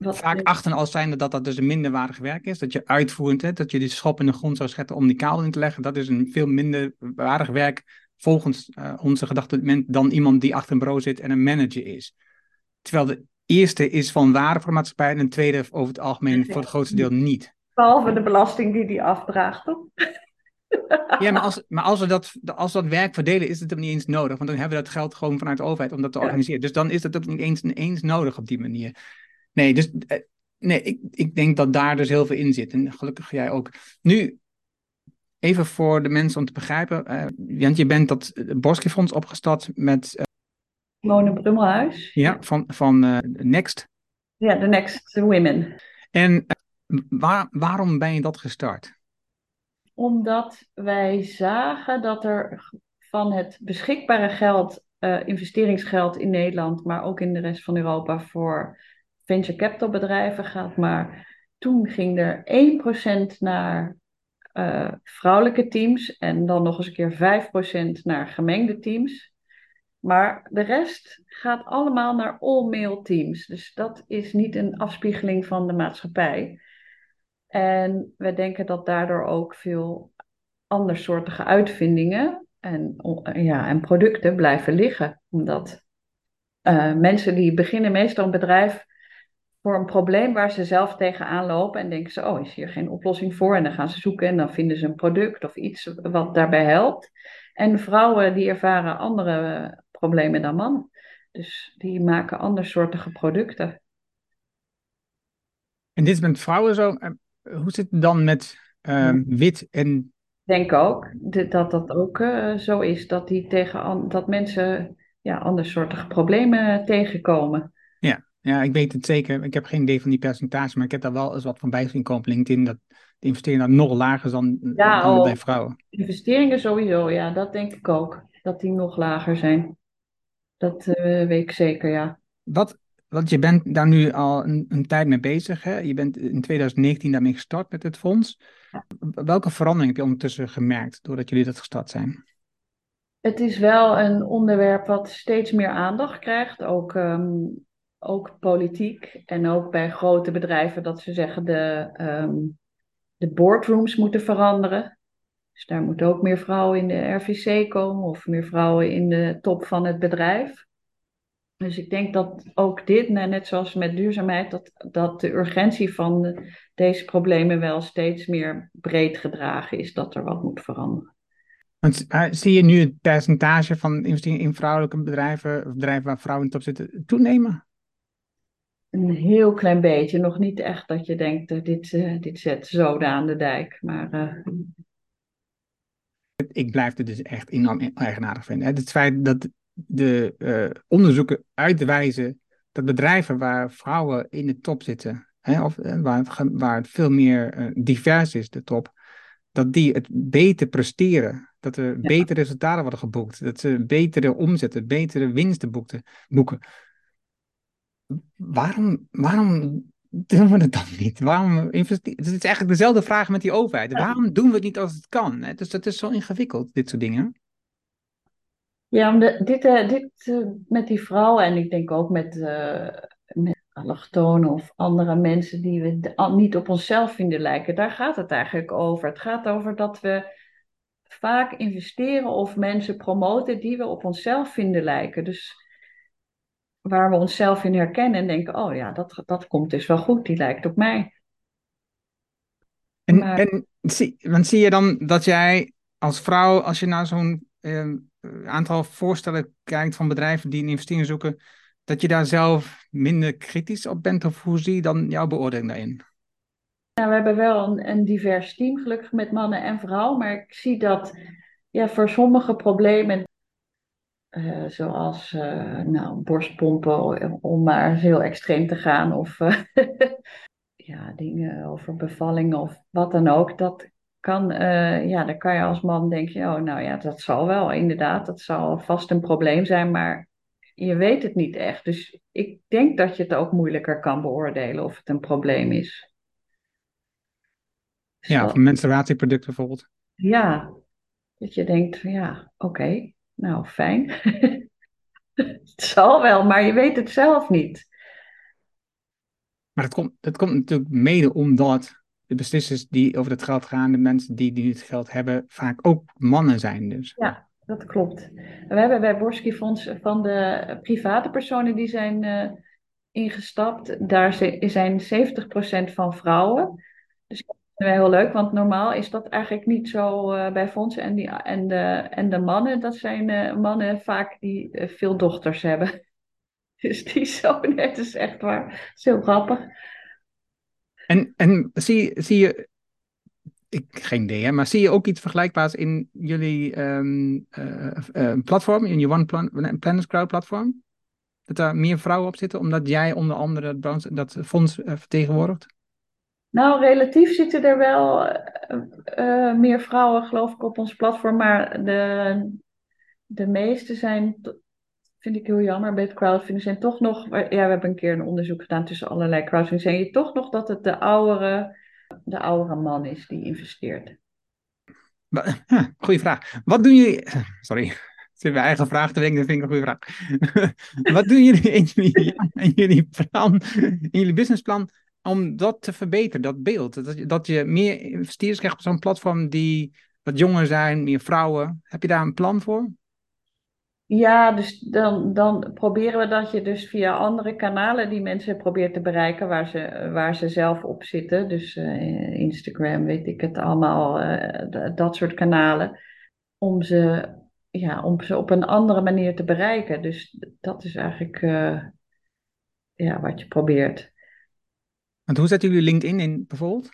wat vaak achten als zijnde dat dat dus een minderwaardig werk is. Dat je uitvoerend, hè, dat je die schop in de grond zou schetten om die kabel in te leggen. Dat is een veel minder waardig werk volgens uh, onze gedachte dan iemand die achter een bureau zit en een manager is. Terwijl de eerste is van waarde voor de maatschappij en de tweede over het algemeen voor het grootste deel niet. Behalve de belasting die die afdraagt, toch? Ja, maar als, maar als we dat, als we dat werk verdelen, is het hem niet eens nodig. Want dan hebben we dat geld gewoon vanuit de overheid om dat te organiseren. Dus dan is dat ook niet eens, eens nodig op die manier. Nee, dus eh, nee, ik, ik denk dat daar dus heel veel in zit. En gelukkig jij ook. Nu, even voor de mensen om te begrijpen. Uh, want je bent dat Boskifonds opgestart met... Uh, Simone Brummelhuis. Ja, van, van uh, Next. Ja, de Next Women. En waar, waarom ben je dat gestart? Omdat wij zagen dat er van het beschikbare geld, investeringsgeld in Nederland, maar ook in de rest van Europa voor venture capital bedrijven gaat. Maar toen ging er 1% naar uh, vrouwelijke teams en dan nog eens een keer 5% naar gemengde teams. Maar de rest gaat allemaal naar all-male teams. Dus dat is niet een afspiegeling van de maatschappij. En we denken dat daardoor ook veel andersoortige uitvindingen en, ja, en producten blijven liggen. Omdat uh, mensen die beginnen meestal een bedrijf voor een probleem waar ze zelf tegenaan lopen en denken ze, oh, is hier geen oplossing voor? En dan gaan ze zoeken en dan vinden ze een product of iets wat daarbij helpt. En vrouwen die ervaren andere problemen dan mannen. Dus die maken andersoortige producten. En dit is met vrouwen zo. Hoe zit het dan met uh, wit en. Ik denk ook dat dat ook uh, zo is. Dat, die tegen, dat mensen ja, andersoortige problemen tegenkomen. Ja, ik weet het zeker. Ik heb geen idee van die percentage, maar ik heb daar wel eens wat van bij zien komen op LinkedIn. Dat de investeringen nog lager dan, ja, dan oh, bij vrouwen. Investeringen sowieso, ja, dat denk ik ook. Dat die nog lager zijn. Dat uh, weet ik zeker, ja. Wat, want je bent daar nu al een, een, tijd mee bezig. Hè? Je bent in 2019 daarmee gestart met het fonds. Welke verandering heb je ondertussen gemerkt doordat jullie dat gestart zijn? Het is wel een onderwerp wat steeds meer aandacht krijgt. Ook, um, ook politiek en ook bij grote bedrijven dat ze zeggen de, um, de boardrooms moeten veranderen. Dus daar moeten ook meer vrouwen in de RVC komen of meer vrouwen in de top van het bedrijf. Dus ik denk dat ook dit, net zoals met duurzaamheid, dat, dat de urgentie van deze problemen wel steeds meer breed gedragen is, dat er wat moet veranderen. Want, uh, zie je nu het percentage van investeringen in vrouwelijke bedrijven, of bedrijven waar vrouwen in top zitten, toenemen? Een heel klein beetje. Nog niet echt dat je denkt, uh, dit, uh, dit zet zoden aan de dijk. Maar, Ik blijf het dus echt enorm eigenaardig vinden. Het feit dat de onderzoeken uitwijzen dat bedrijven waar vrouwen in de top zitten, hè, of waar, het, waar het veel meer divers is, de top, dat die het beter presteren. Dat er ja. betere resultaten worden geboekt. Dat ze betere omzetten, betere winsten boekten, boeken. Waarom, waarom doen we het dan niet? Waarom investeren? Het is eigenlijk dezelfde vraag met die overheid. Waarom doen we het niet als het kan? Dus dat is zo ingewikkeld, dit soort dingen. Ja, dit, uh, dit uh, met die vrouwen en ik denk ook met, uh, met allochtonen of andere mensen die we niet op onszelf vinden lijken, daar gaat het eigenlijk over. Het gaat over dat we vaak investeren of mensen promoten die we op onszelf vinden lijken. Dus waar we onszelf in herkennen en denken, oh ja, dat, dat komt dus wel goed, die lijkt op mij. En, maar... en zie, want zie je dan dat jij als vrouw, als je naar zo'n ehm, aantal voorstellen kijkt van bedrijven die een investering zoeken, dat je daar zelf minder kritisch op bent? Of hoe zie je dan jouw beoordeling daarin? Nou, we hebben wel een, een divers team, gelukkig met mannen en vrouwen. Maar ik zie dat ja, voor sommige problemen, uh, zoals uh, nou, borstpompen, om maar heel extreem te gaan, of uh, ja, dingen over bevallingen of wat dan ook, dat kan, ja, dan kan je als man denken, oh, nou ja, dat zal wel inderdaad, dat zal vast een probleem zijn, maar je weet het niet echt. Dus ik denk dat je het ook moeilijker kan beoordelen of het een probleem is. Ja, of menstruatieproducten bijvoorbeeld. Ja, dat je denkt, ja, oké, okay, nou fijn. het zal wel, maar je weet het zelf niet. Maar het komt, het komt natuurlijk mede omdat de beslissers die over het geld gaan, de mensen die, die het geld hebben, vaak ook mannen zijn dus. Ja, dat klopt. We hebben bij Borski Fonds van de private personen die zijn uh, ingestapt, daar zijn 70% van vrouwen. Dus heel leuk, want normaal is dat eigenlijk niet zo uh, bij fondsen. En, die, en, de, en de mannen, dat zijn uh, mannen vaak die veel dochters hebben. Dus die zo net is echt waar. Dat is heel grappig. En, en zie, zie je, ik, geen idee, hè, maar zie je ook iets vergelijkbaars in jullie um, platform, in je One Plan Planners Crowd platform? Dat daar meer vrouwen op zitten, omdat jij onder andere dat, fonds vertegenwoordigt? Nou, relatief zitten er wel meer vrouwen, geloof ik, op ons platform, maar de, de meeste zijn vind ik heel jammer bij het crowdfunding zijn toch nog, ja, we hebben een keer een onderzoek gedaan tussen allerlei crowdfunding, zijn je toch nog dat het de oudere, de oudere man is die investeert. Goeie vraag. Wat doen jullie, sorry, is mijn eigen vraag te denken, dat vind ik een goede vraag. Wat doen jullie jullie, in jullie plan, in jullie businessplan om dat te verbeteren, dat beeld? Dat dat je meer investeerders krijgt op zo'n platform die wat jonger zijn, meer vrouwen. Heb je daar een plan voor? Ja, dus dan, dan proberen we dat je dus via andere kanalen die mensen probeert te bereiken waar ze, waar ze zelf op zitten. Dus uh, Instagram, weet ik het allemaal, uh, dat soort kanalen. Om ze, ja, om ze op een andere manier te bereiken. Dus dat is eigenlijk uh, ja, wat je probeert. Want hoe zetten jullie LinkedIn in bijvoorbeeld?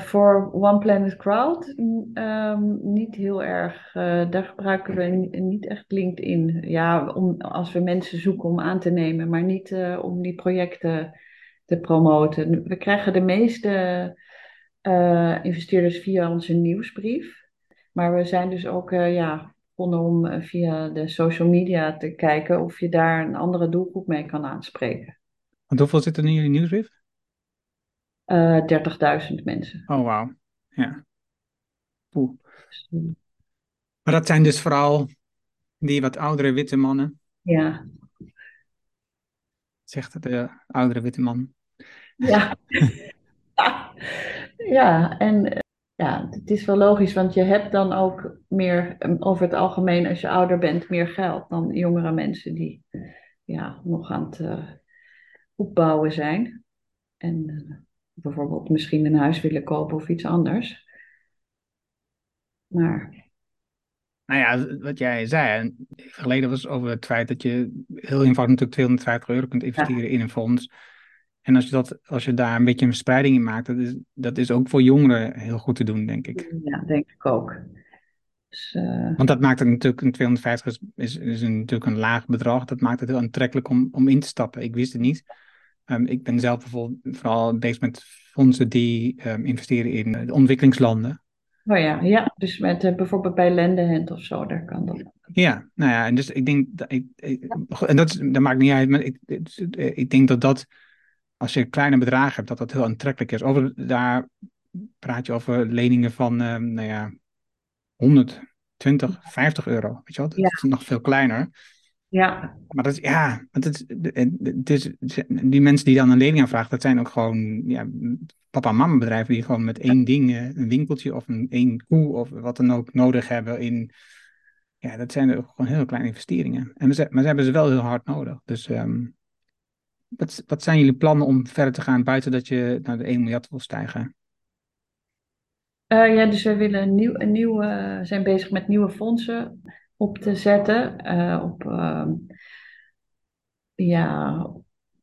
Voor One Planet Crowd um, niet heel erg. Uh, daar gebruiken we niet echt LinkedIn. Ja, om, als we mensen zoeken om aan te nemen, maar niet uh, om die projecten te promoten. We krijgen de meeste uh, investeerders via onze nieuwsbrief. Maar we zijn dus ook ja, begonnen om via de social media te kijken of je daar een andere doelgroep mee kan aanspreken. Want hoeveel zit er in jullie nieuwsbrief? uh, eh, 30.000 mensen. Oh, wauw. Ja. Poeh. Maar dat zijn dus vooral die wat oudere witte mannen. Ja. Zegt de oudere witte man. Ja. ja, en ja, het is wel logisch, want je hebt dan ook meer, over het algemeen, als je ouder bent, meer geld dan jongere mensen die ja, nog aan het opbouwen zijn. En uh, bijvoorbeeld misschien een huis willen kopen of iets anders. Maar. Nou ja, wat jij zei, geleden was over het feit dat je heel eenvoudig natuurlijk 250 euro kunt investeren in een fonds. En als je, dat, als je daar een beetje een verspreiding in maakt, dat is, dat is ook voor jongeren heel goed te doen, denk ik. Ja, denk ik ook. Dus, uh... Want dat maakt het natuurlijk, een 250 is, is, is een, natuurlijk een laag bedrag. Dat maakt het heel aantrekkelijk om, om in te stappen. Ik wist het niet. Um, ik ben zelf bijvoorbeeld vooral bezig met fondsen die um, investeren in de ontwikkelingslanden. Oh ja, ja. dus met, uh, bijvoorbeeld bij Lendehand of zo, daar kan dat. Ja, nou ja, en dus ik denk, dat, ik, ik, en dat, dat maakt niet uit, maar ik, ik denk dat dat, als je kleine bedragen hebt, dat dat heel aantrekkelijk is. Over, daar praat je over leningen van, um, nou ja, 120, 50 euro, weet je wel, dat ja. is nog veel kleiner. Ja. Maar dat is, ja, het is, het is, die mensen die dan een lening aanvragen, dat zijn ook gewoon ja, papa en mama bedrijven die gewoon met één ding, eh, een winkeltje of een één koe of wat dan ook nodig hebben in, ja, dat zijn ook gewoon heel kleine investeringen. En ze, maar ze hebben ze wel heel hard nodig. Dus um, wat, wat zijn jullie plannen om verder te gaan buiten dat je naar de 1 miljard wil stijgen? Uh, ja, dus we willen een nieuw, een nieuw, uh, zijn bezig met nieuwe fondsen op te zetten. Uh, op, uh, ja,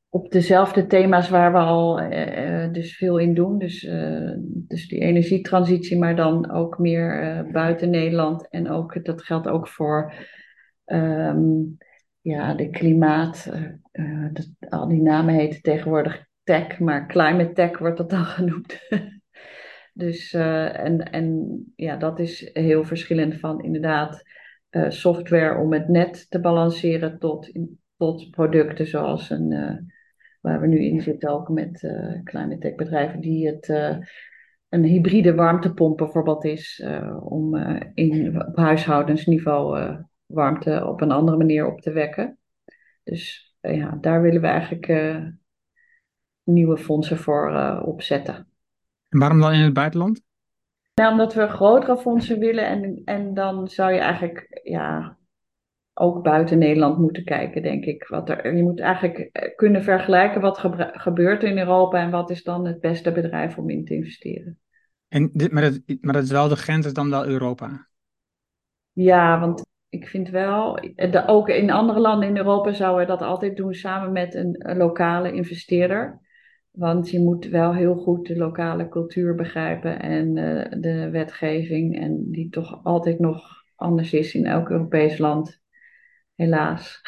op dezelfde thema's waar we al uh, dus veel in doen. Dus, dus die energietransitie, maar dan ook meer buiten Nederland. En ook, dat geldt ook voor um, ja, de klimaat. Al die namen heten tegenwoordig tech, maar climate tech wordt dat dan genoemd. dus en, en ja, dat is heel verschillend van inderdaad uh, software om het net te balanceren tot, tot producten zoals een, uh, waar we nu in zitten ook met uh, kleine techbedrijven die het een hybride warmtepomp bijvoorbeeld is om in, op huishoudensniveau warmte op een andere manier op te wekken. Dus ja, daar willen we eigenlijk nieuwe fondsen voor opzetten. En waarom dan in het buitenland? Nou, omdat we grotere fondsen willen en, en dan zou je eigenlijk ja, ook buiten Nederland moeten kijken, denk ik. Wat er, je moet eigenlijk eh, kunnen vergelijken wat gebeurt in Europa en wat is dan het beste bedrijf om in te investeren. En dit, maar, dat, maar dat is wel de grens, is dan wel Europa? Ja, want ik vind wel, de, ook in andere landen in Europa zouden we dat altijd doen samen met een, een lokale investeerder. Want je moet wel heel goed de lokale cultuur begrijpen en uh, de wetgeving. En die toch altijd nog anders is in elk Europees land. Helaas.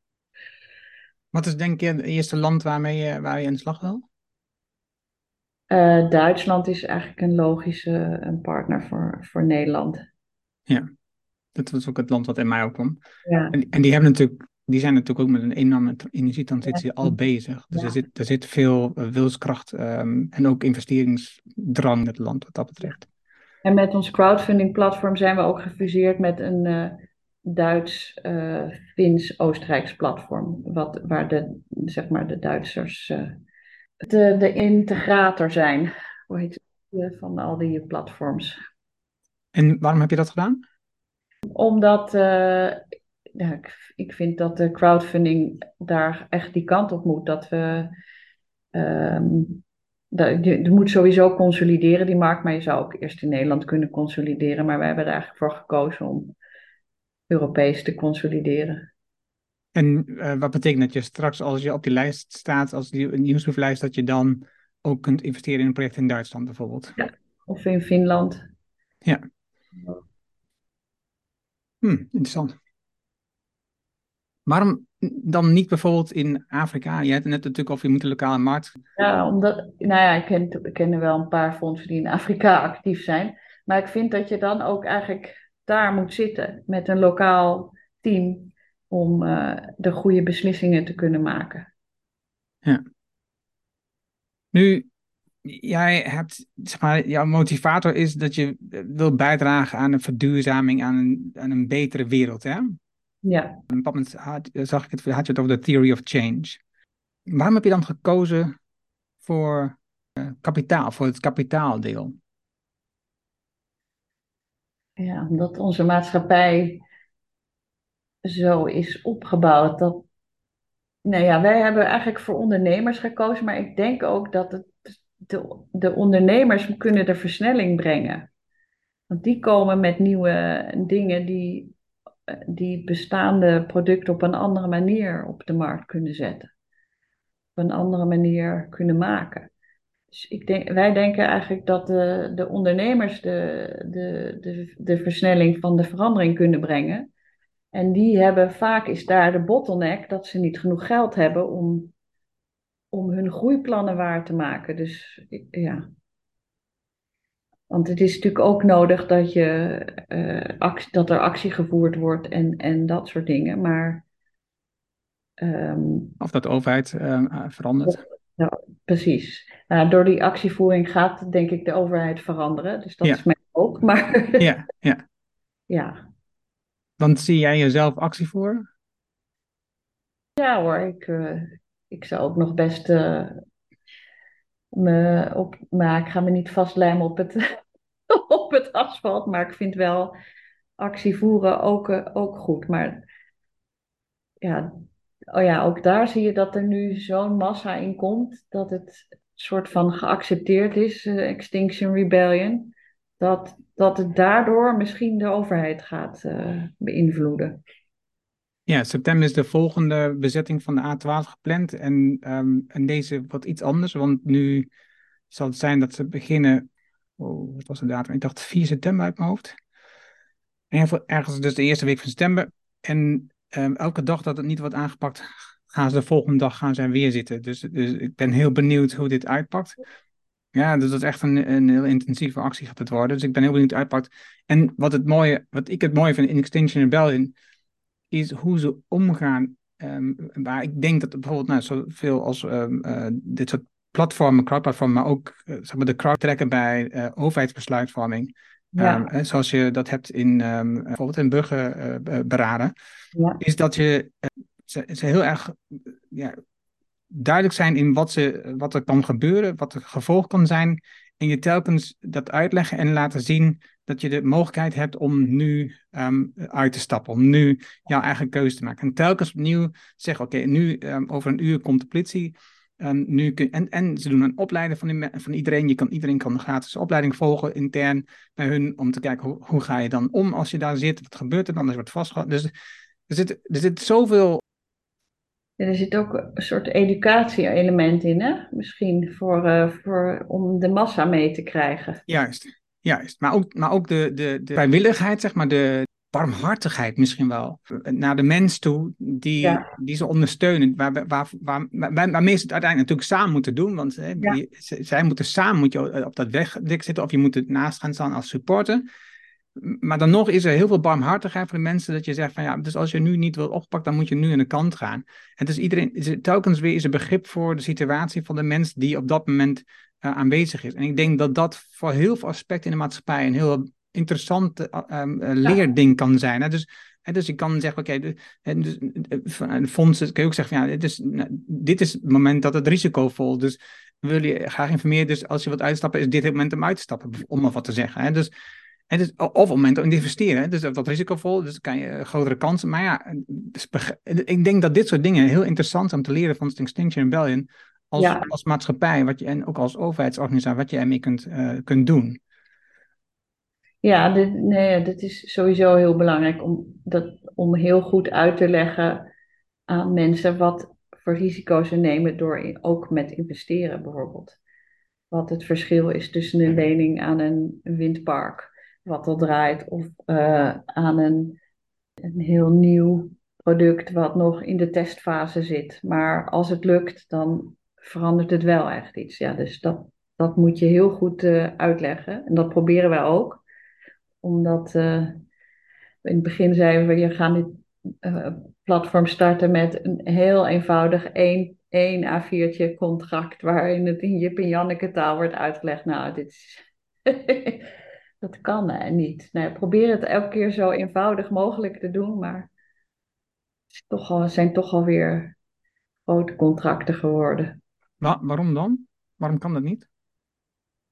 Wat is denk je het eerste land waarmee je, waar je aan de slag wil? Uh, Duitsland is eigenlijk een logische een partner voor, voor Nederland. Ja, dat was ook het land wat in mij opkwam. Ja. En, en die hebben natuurlijk die zijn natuurlijk ook met een enorme energietransitie al bezig. Dus er, zit, er zit veel uh, wilskracht um, en ook investeringsdrang in het land wat dat betreft. En met ons crowdfunding platform zijn we ook gefuseerd met een uh, Duits, uh, Fins, Oostenrijks platform. Wat, waar de, zeg maar, de Duitsers de, de integrator zijn. Hoe heet het? Van al die platforms. En waarom heb je dat gedaan? Omdat ja, ik, ik, vind dat de crowdfunding daar echt die kant op moet. Dat we. Um, dat, je, je, moet sowieso consolideren, die markt. Maar je zou ook eerst in Nederland kunnen consolideren. Maar wij hebben er eigenlijk voor gekozen om Europees te consolideren. En uh, wat betekent dat je straks, als je op die lijst staat, als die nieuwsbrieflijst, dat je dan ook kunt investeren in een project in Duitsland bijvoorbeeld? Ja, of in Finland. Ja. Hm, interessant. Waarom dan niet bijvoorbeeld in Afrika? Je hebt het net natuurlijk over je moet de lokale markt. Ja, omdat, nou ja, ik ken, ik ken er wel een paar fondsen die in Afrika actief zijn. Maar ik vind dat je dan ook eigenlijk daar moet zitten met een lokaal team om uh, de goede beslissingen te kunnen maken. Ja. Nu, jij hebt, zeg maar, jouw motivator is dat je wil bijdragen aan een verduurzaming, aan een, aan een betere wereld, hè? Ja. Op een moment had, zag ik het, had je het over de theory of change. Waarom heb je dan gekozen voor uh, kapitaal, voor het kapitaaldeel? Ja, omdat onze maatschappij zo is opgebouwd dat. Nou ja, wij hebben eigenlijk voor ondernemers gekozen, maar ik denk ook dat het, de, de ondernemers kunnen de versnelling brengen. Want die komen met nieuwe dingen die, die bestaande producten op een andere manier op de markt kunnen zetten. Op een andere manier kunnen maken. Dus ik denk, wij denken eigenlijk dat de, de ondernemers de, de, de, de versnelling van de verandering kunnen brengen. En die hebben vaak is daar de bottleneck dat ze niet genoeg geld hebben om, om hun groeiplannen waar te maken. Dus ja. Want het is natuurlijk ook nodig dat, je, uh, actie, dat er actie gevoerd wordt en, en dat soort dingen. Maar. Um, of dat de overheid uh, verandert. Ja, precies. Nou, door die actievoering gaat, denk ik, de overheid veranderen. Dus dat Ja. is mijn hoop. Maar Ja, ja. ja. Dan zie jij jezelf actie voor? ja hoor, ik, eh, ik zou ook nog best eh, me op. Maar ik ga me niet vastlijmen op het, op het asfalt. Maar ik vind wel actie voeren ook, eh, ook goed. Maar ja, oh ja, ook daar zie je dat er nu zo'n massa in komt. Dat het soort van geaccepteerd is, eh, Extinction Rebellion. Dat, dat het daardoor misschien de overheid gaat eh, beïnvloeden. Ja, september is de volgende bezetting van de A12 gepland. En, ehm, en deze wat iets anders, want nu zal het zijn dat ze beginnen. Oh, wat was de datum? Ik dacht 4 september uit mijn hoofd. Geval ergens dus de eerste week van september. En ehm, elke dag dat het niet wordt aangepakt, gaan ze de volgende dag gaan ze er weer zitten. Dus, dus ik ben heel benieuwd hoe dit uitpakt. Ja, dus dat is echt een, een heel intensieve actie gaat het worden. Dus ik ben heel benieuwd hoe het uitpakt. En wat, het mooie, wat ik het mooie vind in Extinction Rebellion, is hoe ze omgaan. Um, waar ik denk dat bijvoorbeeld nou, zoveel als um, uh, dit soort platformen, crowdplatformen, maar ook uh, zeg maar de crowd trekken bij uh, overheidsbesluitvorming. Ja. Um, zoals je dat hebt in bijvoorbeeld in burgerberaden, Ja. is dat je ze, ze heel erg ja, duidelijk zijn in wat, ze, wat er kan gebeuren, wat het gevolg kan zijn. En je telkens dat uitleggen en laten zien dat je de mogelijkheid hebt om nu um, uit te stappen, om nu jouw eigen keuze te maken. En telkens opnieuw zeggen, oké, nu um, over een uur komt de politie. Um, nu kun, en, en ze doen een opleiding van, die, van iedereen. Je kan, iedereen kan een gratis opleiding volgen intern bij hun om te kijken hoe, hoe ga je dan om als je daar zit. Wat gebeurt er dan? Er wordt vastgehouden. Dus er zit, er zit zoveel Ja, er zit ook een soort educatie-element in, hè? Misschien voor, uh, voor, om de massa mee te krijgen. Juist, juist. Maar ook, maar ook de, de, de vrijwilligheid, zeg maar, de barmhartigheid misschien wel. Naar de mens toe die, Ja. die ze ondersteunen. Waar, waar, waar, waar, waar, waarmee ze het uiteindelijk natuurlijk samen moeten doen. Want hè, Ja. die- z- zij moeten samen moet je op dat wegdek zitten. Of je moet ernaast gaan staan als supporter. Maar dan nog is er heel veel barmhartigheid voor de mensen dat je zegt van ja, dus als je nu niet wilt oppakken, dan moet je nu aan de kant gaan. En dus iedereen, is er telkens weer is er begrip voor de situatie van de mens die op dat moment eh, aanwezig is. En ik denk dat dat voor heel veel aspecten in de maatschappij een heel interessant eh, um, eh, leerding kan zijn. Hè? Dus, hè, dus je kan zeggen, oké, hè, dus, eh, fondsen kun je ook zeggen van ja, dit is, nou, dit is het moment dat het risicovol. Dus wil je graag informeren, dus als je wilt uitstappen, is dit het moment om uit te stappen, om maar wat te zeggen. Hè? Dus, En dus, of het moment om te investeren. Dus dat risicovol, dus kan je grotere kansen. Maar ja, dus ik denk dat dit soort dingen heel interessant zijn om te leren van Extinction Rebellion. Als, als maatschappij wat je, en ook als overheidsorganisatie, wat je ermee kunt, uh, kunt doen. Ja, dit, nee, dit is sowieso heel belangrijk om, dat, om heel goed uit te leggen aan mensen wat voor risico's ze nemen door ook met investeren bijvoorbeeld. Wat het verschil is tussen een lening aan een windpark, wat al draait, of uh, aan een, een heel nieuw product wat nog in de testfase zit. Maar als het lukt, dan verandert het wel echt iets. Ja, dus dat, dat moet je heel goed uh, uitleggen. En dat proberen wij ook. Omdat uh, in het begin zeiden we, je gaat dit uh, platform starten met een heel eenvoudig één, één A4'tje contract waarin het in Jip en Janneke taal wordt uitgelegd. Nou, dit is... dat kan hè, niet. Nee, probeer het elke keer zo eenvoudig mogelijk te doen, maar het toch al, zijn toch alweer grote contracten geworden. waarom dan? Waarom kan dat niet?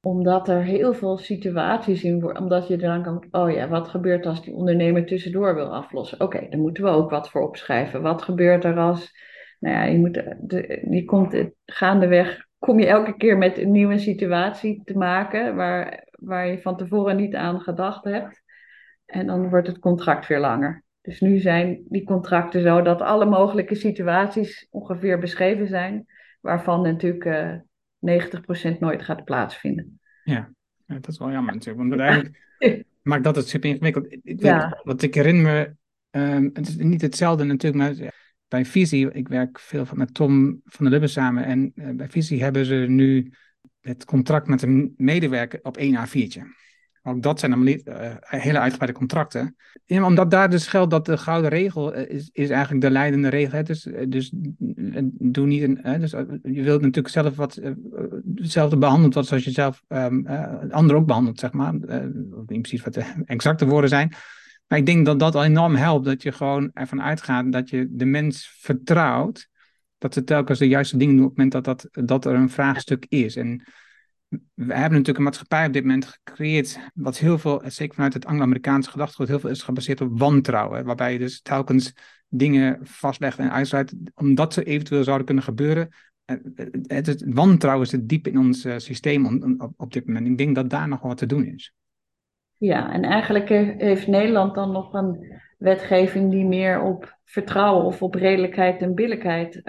Omdat er heel veel situaties in worden. Omdat je dan kan. Oh ja, wat gebeurt als die ondernemer tussendoor wil aflossen? Oké, daar moeten we ook wat voor opschrijven. Wat gebeurt er als. Nou ja, je, moet, de, je komt gaandeweg. Kom je elke keer met een nieuwe situatie te maken. Waar, waar je van tevoren niet aan gedacht hebt. En dan wordt het contract weer langer. Dus nu zijn die contracten zo dat alle mogelijke situaties ongeveer beschreven zijn. Waarvan natuurlijk. Uh, 90% nooit gaat plaatsvinden. Ja, dat is wel jammer natuurlijk. Want eigenlijk maakt dat het super ingewikkeld. Ik weet, Wat ik herinner me, um, het is niet hetzelfde natuurlijk, maar bij Visie, ik werk veel met Tom van der Lubbe samen. En uh, bij Visie hebben ze nu het contract met een medewerker op één A4'tje. Ook dat zijn dan uh, hele uitgebreide contracten. Ja, omdat daar dus geldt dat de gouden regel uh, is, is eigenlijk de leidende regel. Hè? Dus, uh, dus doe niet een. dus, je wilt natuurlijk zelf wat hetzelfde behandeld wat zoals je zelf um, anderen ook behandelt, zeg maar. niet precies wat de exacte woorden zijn. Maar ik denk dat dat al enorm helpt. Dat je gewoon ervan uitgaat dat je de mens vertrouwt. Dat ze telkens de juiste dingen doen op het moment dat, dat, dat er een vraagstuk is. En we hebben natuurlijk een maatschappij op dit moment gecreëerd, wat heel veel, zeker vanuit het Anglo-Amerikaanse gedachtegoed, heel veel is gebaseerd op wantrouwen. Waarbij je dus telkens dingen vastlegt en uitsluit, omdat ze eventueel zouden kunnen gebeuren. Het, het wantrouwen zit diep in ons uh, systeem op, dit moment. Ik denk dat daar nog wat te doen is. Ja, en eigenlijk heeft Nederland dan nog een wetgeving die meer op vertrouwen of op redelijkheid en billijkheid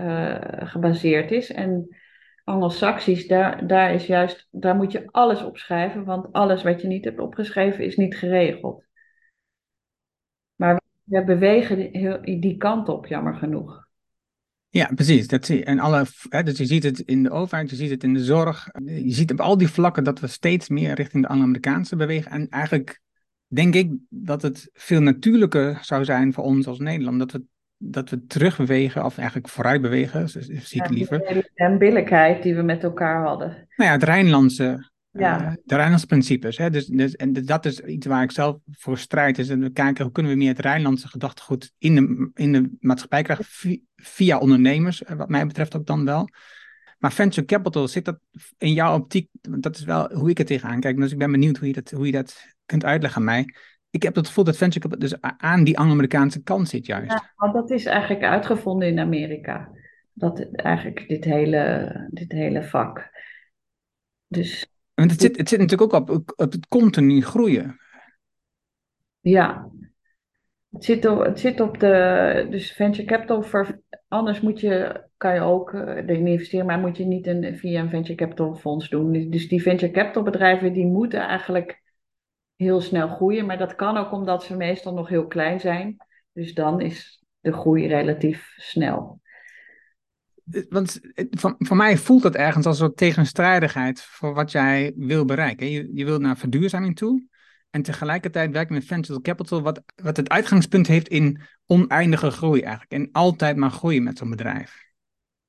gebaseerd is. En Anglo-Saxisch, daar, daar is juist, daar moet je alles opschrijven, want alles wat je niet hebt opgeschreven is niet geregeld. Maar we bewegen die, die kant op, jammer genoeg. Ja, precies. Dat zie, en alle, hè, dus je ziet het in de overheid, je ziet het in de zorg. Je ziet op al die vlakken dat we steeds meer richting de Anglo-Amerikaanse bewegen. En eigenlijk denk ik dat het veel natuurlijker zou zijn voor ons als Nederland. Dat we dat we terugbewegen, of eigenlijk vooruit bewegen, zie ik liever. En billijkheid die we met elkaar hadden. Nou ja, het Rijnlandse, ja. Uh, de Rijnlandse principes. Hè? Dus, dus, en dat is iets waar ik zelf voor strijd. Is en we kijken hoe kunnen we meer het Rijnlandse gedachtegoed in de, in de maatschappij krijgen, via ondernemers, eh, wat mij betreft ook dan wel. Maar venture capital, zit dat in jouw optiek? Dat is wel hoe ik er tegenaan kijk. Dus ik ben benieuwd hoe je dat, hoe je dat kunt uitleggen aan mij ik heb het gevoel dat venture capital dus aan die Anglo-Amerikaanse kant zit juist. Ja, want dat is eigenlijk uitgevonden in Amerika. Dat eigenlijk dit hele, dit hele vak. Dus, Want het zit, het zit natuurlijk ook op, op het continu groeien. Ja, het zit op, het zit op de. Dus venture capital, voor, anders moet je, kan je ook uh, investeren, maar moet je niet een, via een venture capital fonds doen. Dus die venture capital bedrijven die moeten eigenlijk heel snel groeien. Maar dat kan ook omdat ze meestal nog heel klein zijn. Dus dan is de groei relatief snel. Want van, voor mij voelt dat ergens als een tegenstrijdigheid voor wat jij wil bereiken. Je, je wilt naar verduurzaming toe. En tegelijkertijd werken met venture capital, wat, wat het uitgangspunt heeft in oneindige groei eigenlijk. En altijd maar groeien met zo'n bedrijf.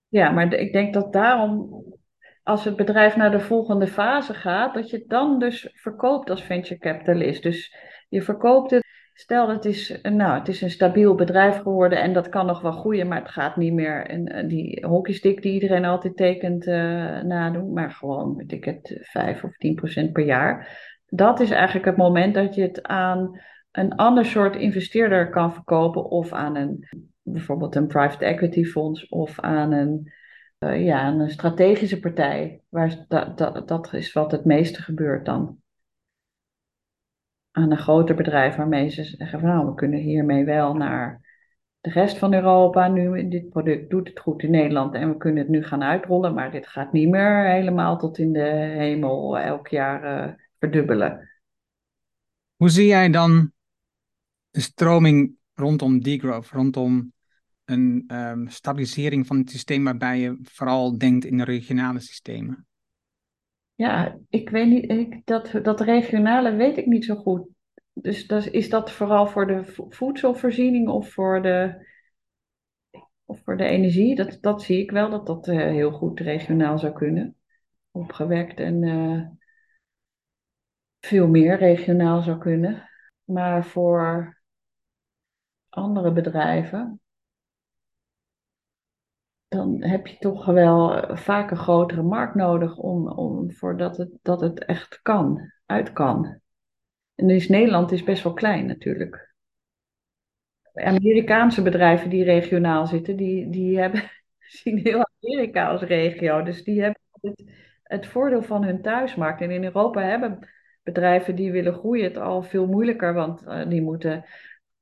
Ja, maar ik denk dat daarom als het bedrijf naar de volgende fase gaat, dat je het dan dus verkoopt als venture capitalist. Dus je verkoopt het. Stel, het is, nou, het is een stabiel bedrijf geworden en dat kan nog wel groeien, maar het gaat niet meer en, die hockeystick die iedereen altijd tekent uh, nadoen, maar gewoon, weet ik het, 5 of 10 procent per jaar. dat is eigenlijk het moment dat je het aan een ander soort investeerder kan verkopen of aan een bijvoorbeeld een private equity fonds of aan een, uh, ja, een strategische partij. Waar, dat, dat, dat is wat het meeste gebeurt dan. Aan een groter bedrijf waarmee ze zeggen van nou, we kunnen hiermee wel naar de rest van Europa nu. Dit product doet het goed in Nederland en we kunnen het nu gaan uitrollen, maar dit gaat niet meer helemaal tot in de hemel elk jaar uh, verdubbelen. Hoe zie jij dan de stroming rondom degrowth, rondom een um, stabilisering van het systeem waarbij je vooral denkt in de regionale systemen? Ja, ik weet niet, ik, dat, dat regionale weet ik niet zo goed. Dus is dat vooral voor de voedselvoorziening of voor de, of voor de energie? Dat, dat zie ik wel, dat dat uh, heel goed regionaal zou kunnen. Opgewekt en uh, veel meer regionaal zou kunnen. Maar voor andere bedrijven, dan heb je toch wel vaak een grotere markt nodig om, om voordat het, dat het echt kan, uit kan. En dus Nederland is best wel klein natuurlijk. Amerikaanse bedrijven die regionaal zitten, die, die hebben, zien heel Amerika als regio. Dus die hebben het, het voordeel van hun thuismarkt. En in Europa hebben bedrijven die willen groeien het al veel moeilijker, want uh, die moeten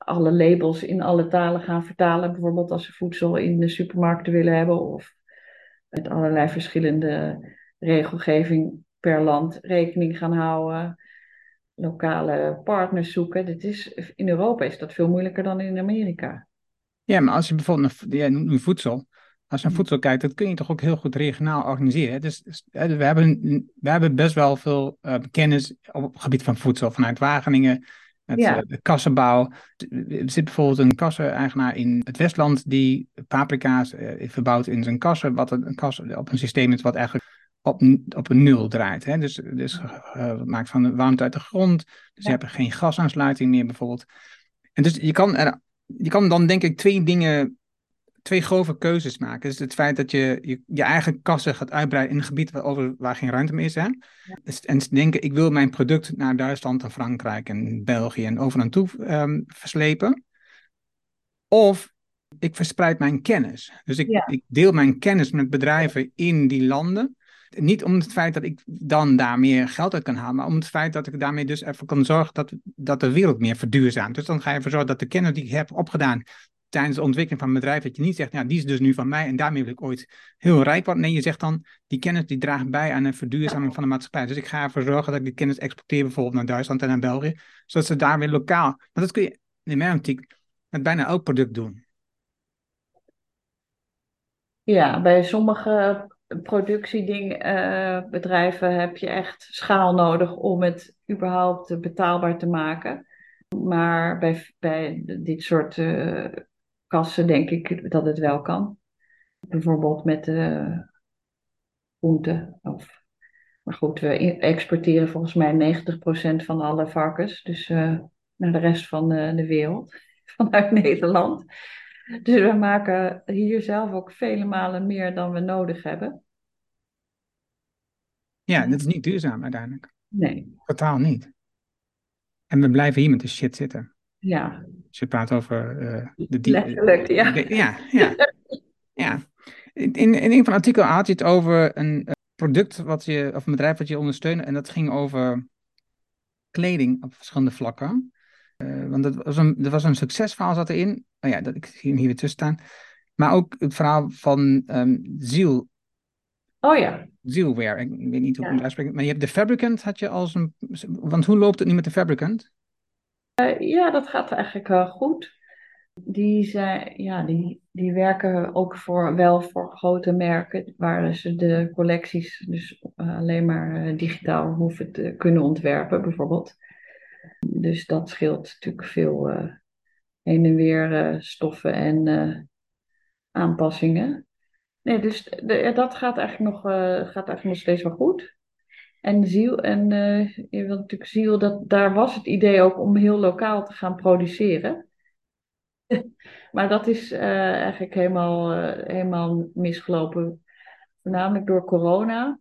alle labels in alle talen gaan vertalen. Bijvoorbeeld als ze voedsel in de supermarkten willen hebben of met allerlei verschillende regelgeving per land rekening gaan houden. Lokale partners zoeken. Dit is, in Europa is dat veel moeilijker dan in Amerika. Ja, maar als je bijvoorbeeld naar, ja, voedsel, als je naar voedsel kijkt, dat kun je toch ook heel goed regionaal organiseren. Dus, dus we, hebben, we hebben best wel veel uh, kennis op het gebied van voedsel vanuit Wageningen, met ja. Eh, de kassenbouw. Er zit bijvoorbeeld een kasseneigenaar in het Westland die paprika's uh, verbouwt in zijn kassen, wat een, een kassen op een systeem is wat eigenlijk op, op een nul draait. Hè? Dus, dus uh, maakt van de warmte uit de grond. Dus ja. je hebt geen gasaansluiting meer bijvoorbeeld. En dus je kan, er, je kan dan denk ik twee dingen twee grove keuzes maken. Dus het feit dat je je, je eigen kassen gaat uitbreiden in een gebied waar, over, waar geen ruimte meer is. Hè? Ja. Dus, en denken, ik wil mijn product naar Duitsland en Frankrijk en België en overal toe um, verslepen. Of ik verspreid mijn kennis. Dus ik, ja. ik deel mijn kennis met bedrijven in die landen. Niet om het feit dat ik dan daar meer geld uit kan halen, maar om het feit dat ik daarmee dus even kan zorgen dat, dat de wereld meer verduurzaamt. Dus dan ga je ervoor zorgen dat de kennis die ik heb opgedaan tijdens de ontwikkeling van een bedrijf, dat je niet zegt, ja, die is dus nu van mij en daarmee wil ik ooit heel rijk worden. Nee, je zegt dan, die kennis die draagt bij aan een verduurzaming van de maatschappij. Dus ik ga ervoor zorgen dat ik die kennis exporteer bijvoorbeeld naar Duitsland en naar België, zodat ze daar weer lokaal, want dat kun je in mijn optiek met bijna elk product doen. Ja, bij sommige productiebedrijven uh, heb je echt schaal nodig om het überhaupt betaalbaar te maken. Maar bij, bij dit soort uh, kassen denk ik dat het wel kan. Bijvoorbeeld met uh, groenten. Of, maar goed, we exporteren volgens mij 90% van alle varkens. Dus uh, naar de rest van de, de wereld. Vanuit Nederland. Dus we maken hier zelf ook vele malen meer dan we nodig hebben. Ja, dat is niet duurzaam uiteindelijk. Nee. Totaal niet. En we blijven hier met de shit zitten. Ja. Als je praat over uh, de die, Letterlijk, ja. De, ja, ja. ja. In, in een van de artikelen had je het over een product wat je, of een bedrijf wat je ondersteunt. En dat ging over kleding op verschillende vlakken. Uh, want dat was een, er was een succesverhaal zat erin. Oh ja, dat, ik zie hem hier weer tussen staan. Maar ook het verhaal van um, Ziel. Oh ja. Zielware. Ik weet niet hoe ik het uitspreek. Maar je hebt de Fabricant had je als een... Want hoe loopt het nu met de Fabricant? Uh, ja, dat gaat eigenlijk goed. Die, zijn, ja, die, die werken ook voor, wel voor grote merken, waar ze de collecties dus alleen maar digitaal hoeven te kunnen ontwerpen, bijvoorbeeld. Dus dat scheelt natuurlijk veel heen en weer stoffen en aanpassingen. Nee, dus dat gaat eigenlijk, nog, gaat eigenlijk nog steeds wel goed. En ziel, en je wilt natuurlijk ziel, dat, daar was het idee ook om heel lokaal te gaan produceren. maar dat is eigenlijk helemaal, helemaal misgelopen, voornamelijk door corona.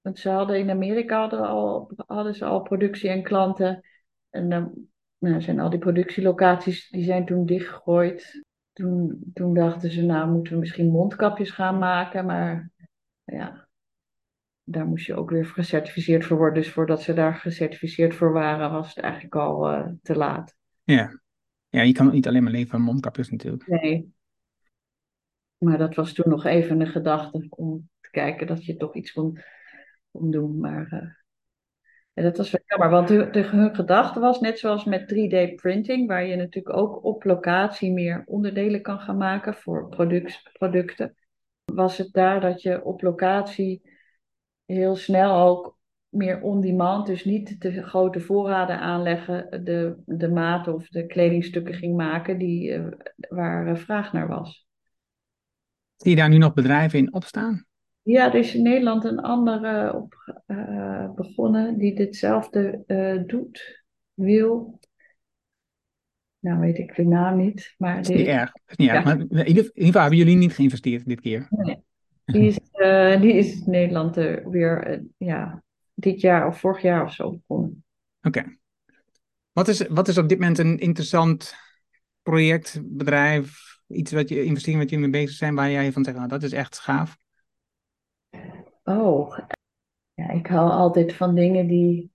Want ze hadden in Amerika al, hadden ze al productie en klanten. En dan nou, zijn al die productielocaties die zijn toen dichtgegooid. Toen, toen dachten ze, nou moeten we misschien mondkapjes gaan maken. Maar ja, daar moest je ook weer gecertificeerd voor worden. Dus voordat ze daar gecertificeerd voor waren, was het eigenlijk al eh, te laat. Ja. ja, je kan niet alleen maar leven van mondkapjes natuurlijk. Nee. Maar dat was toen nog even een gedachte om te kijken dat je toch iets kon, kon doen. Maar uh, ja, dat was wel jammer, want de, de, hun gedachte was net zoals met 3D printing, waar je natuurlijk ook op locatie meer onderdelen kan gaan maken voor product, producten. Was het daar dat je op locatie heel snel ook meer on-demand, dus niet de grote voorraden aanleggen, de, de maten of de kledingstukken ging maken die, uh, waar uh, vraag naar was. Zie je daar nu nog bedrijven in opstaan? Ja, er is in Nederland een andere op, uh, begonnen die ditzelfde doet, wil. Nou weet ik de naam niet. Maar dat is niet erg. Dat is niet ja. erg. Maar in ieder geval hebben jullie niet geïnvesteerd dit keer. Nee. Die is, uh, die is in Nederland uh, weer uh, ja, dit jaar of vorig jaar of zo begonnen. Oké. Okay. Wat, is, wat is op dit moment een interessant project, bedrijf, iets wat je investering wat je mee bezig zijn, waar jij van zegt, nou, dat is echt gaaf? Oh, ja, ik hou altijd van dingen die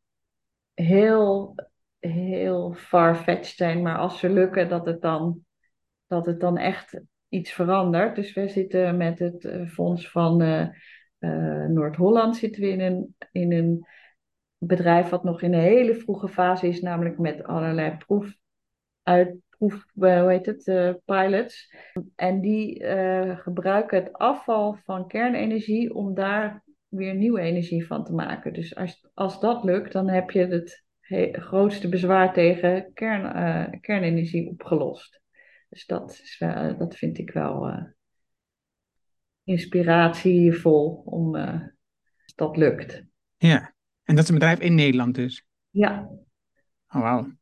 heel, heel far-fetched zijn, maar als ze lukken, dat het dan, dat het dan echt iets verandert. Dus we zitten met het uh, fonds van uh, uh, Noord-Holland zitten we in een, in een bedrijf wat nog in een hele vroege fase is, namelijk met allerlei proef, uit, hoe heet het, pilots. En die gebruiken het afval van kernenergie om daar weer nieuwe energie van te maken. Dus als, als dat lukt, dan heb je het grootste bezwaar tegen kern, kernenergie opgelost. Dus dat, is wel, dat vind ik wel uh, inspiratievol om uh, dat lukt. Ja, en dat is een bedrijf in Nederland dus? Ja. Oh, wauw.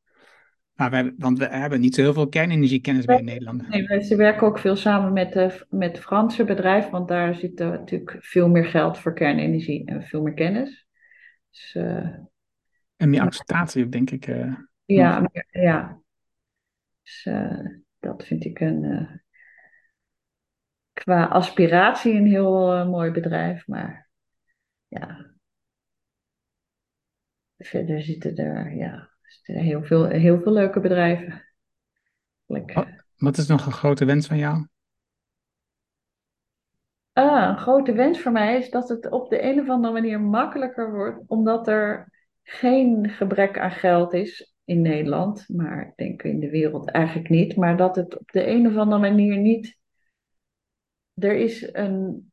Maar wij, want we hebben niet zo heel veel kernenergiekennis bij Nederland. Nee, ze werken ook veel samen met, de, met het Franse bedrijf, want daar zit natuurlijk veel meer geld voor kernenergie en veel meer kennis. Dus, uh, en meer acceptatie, denk ik. Ja, meer, ja. Dus, dat vind ik een, uh, qua aspiratie een heel uh, mooi bedrijf. Maar ja, verder zitten er, ja, zitten er heel, veel, heel veel leuke bedrijven. Wat, wat is nog een grote wens van jou? Ah, een grote wens voor mij is dat het op de een of andere manier makkelijker wordt, omdat er geen gebrek aan geld is in Nederland, maar ik denk in de wereld eigenlijk niet. Maar dat het op de een of andere manier niet. Er is een,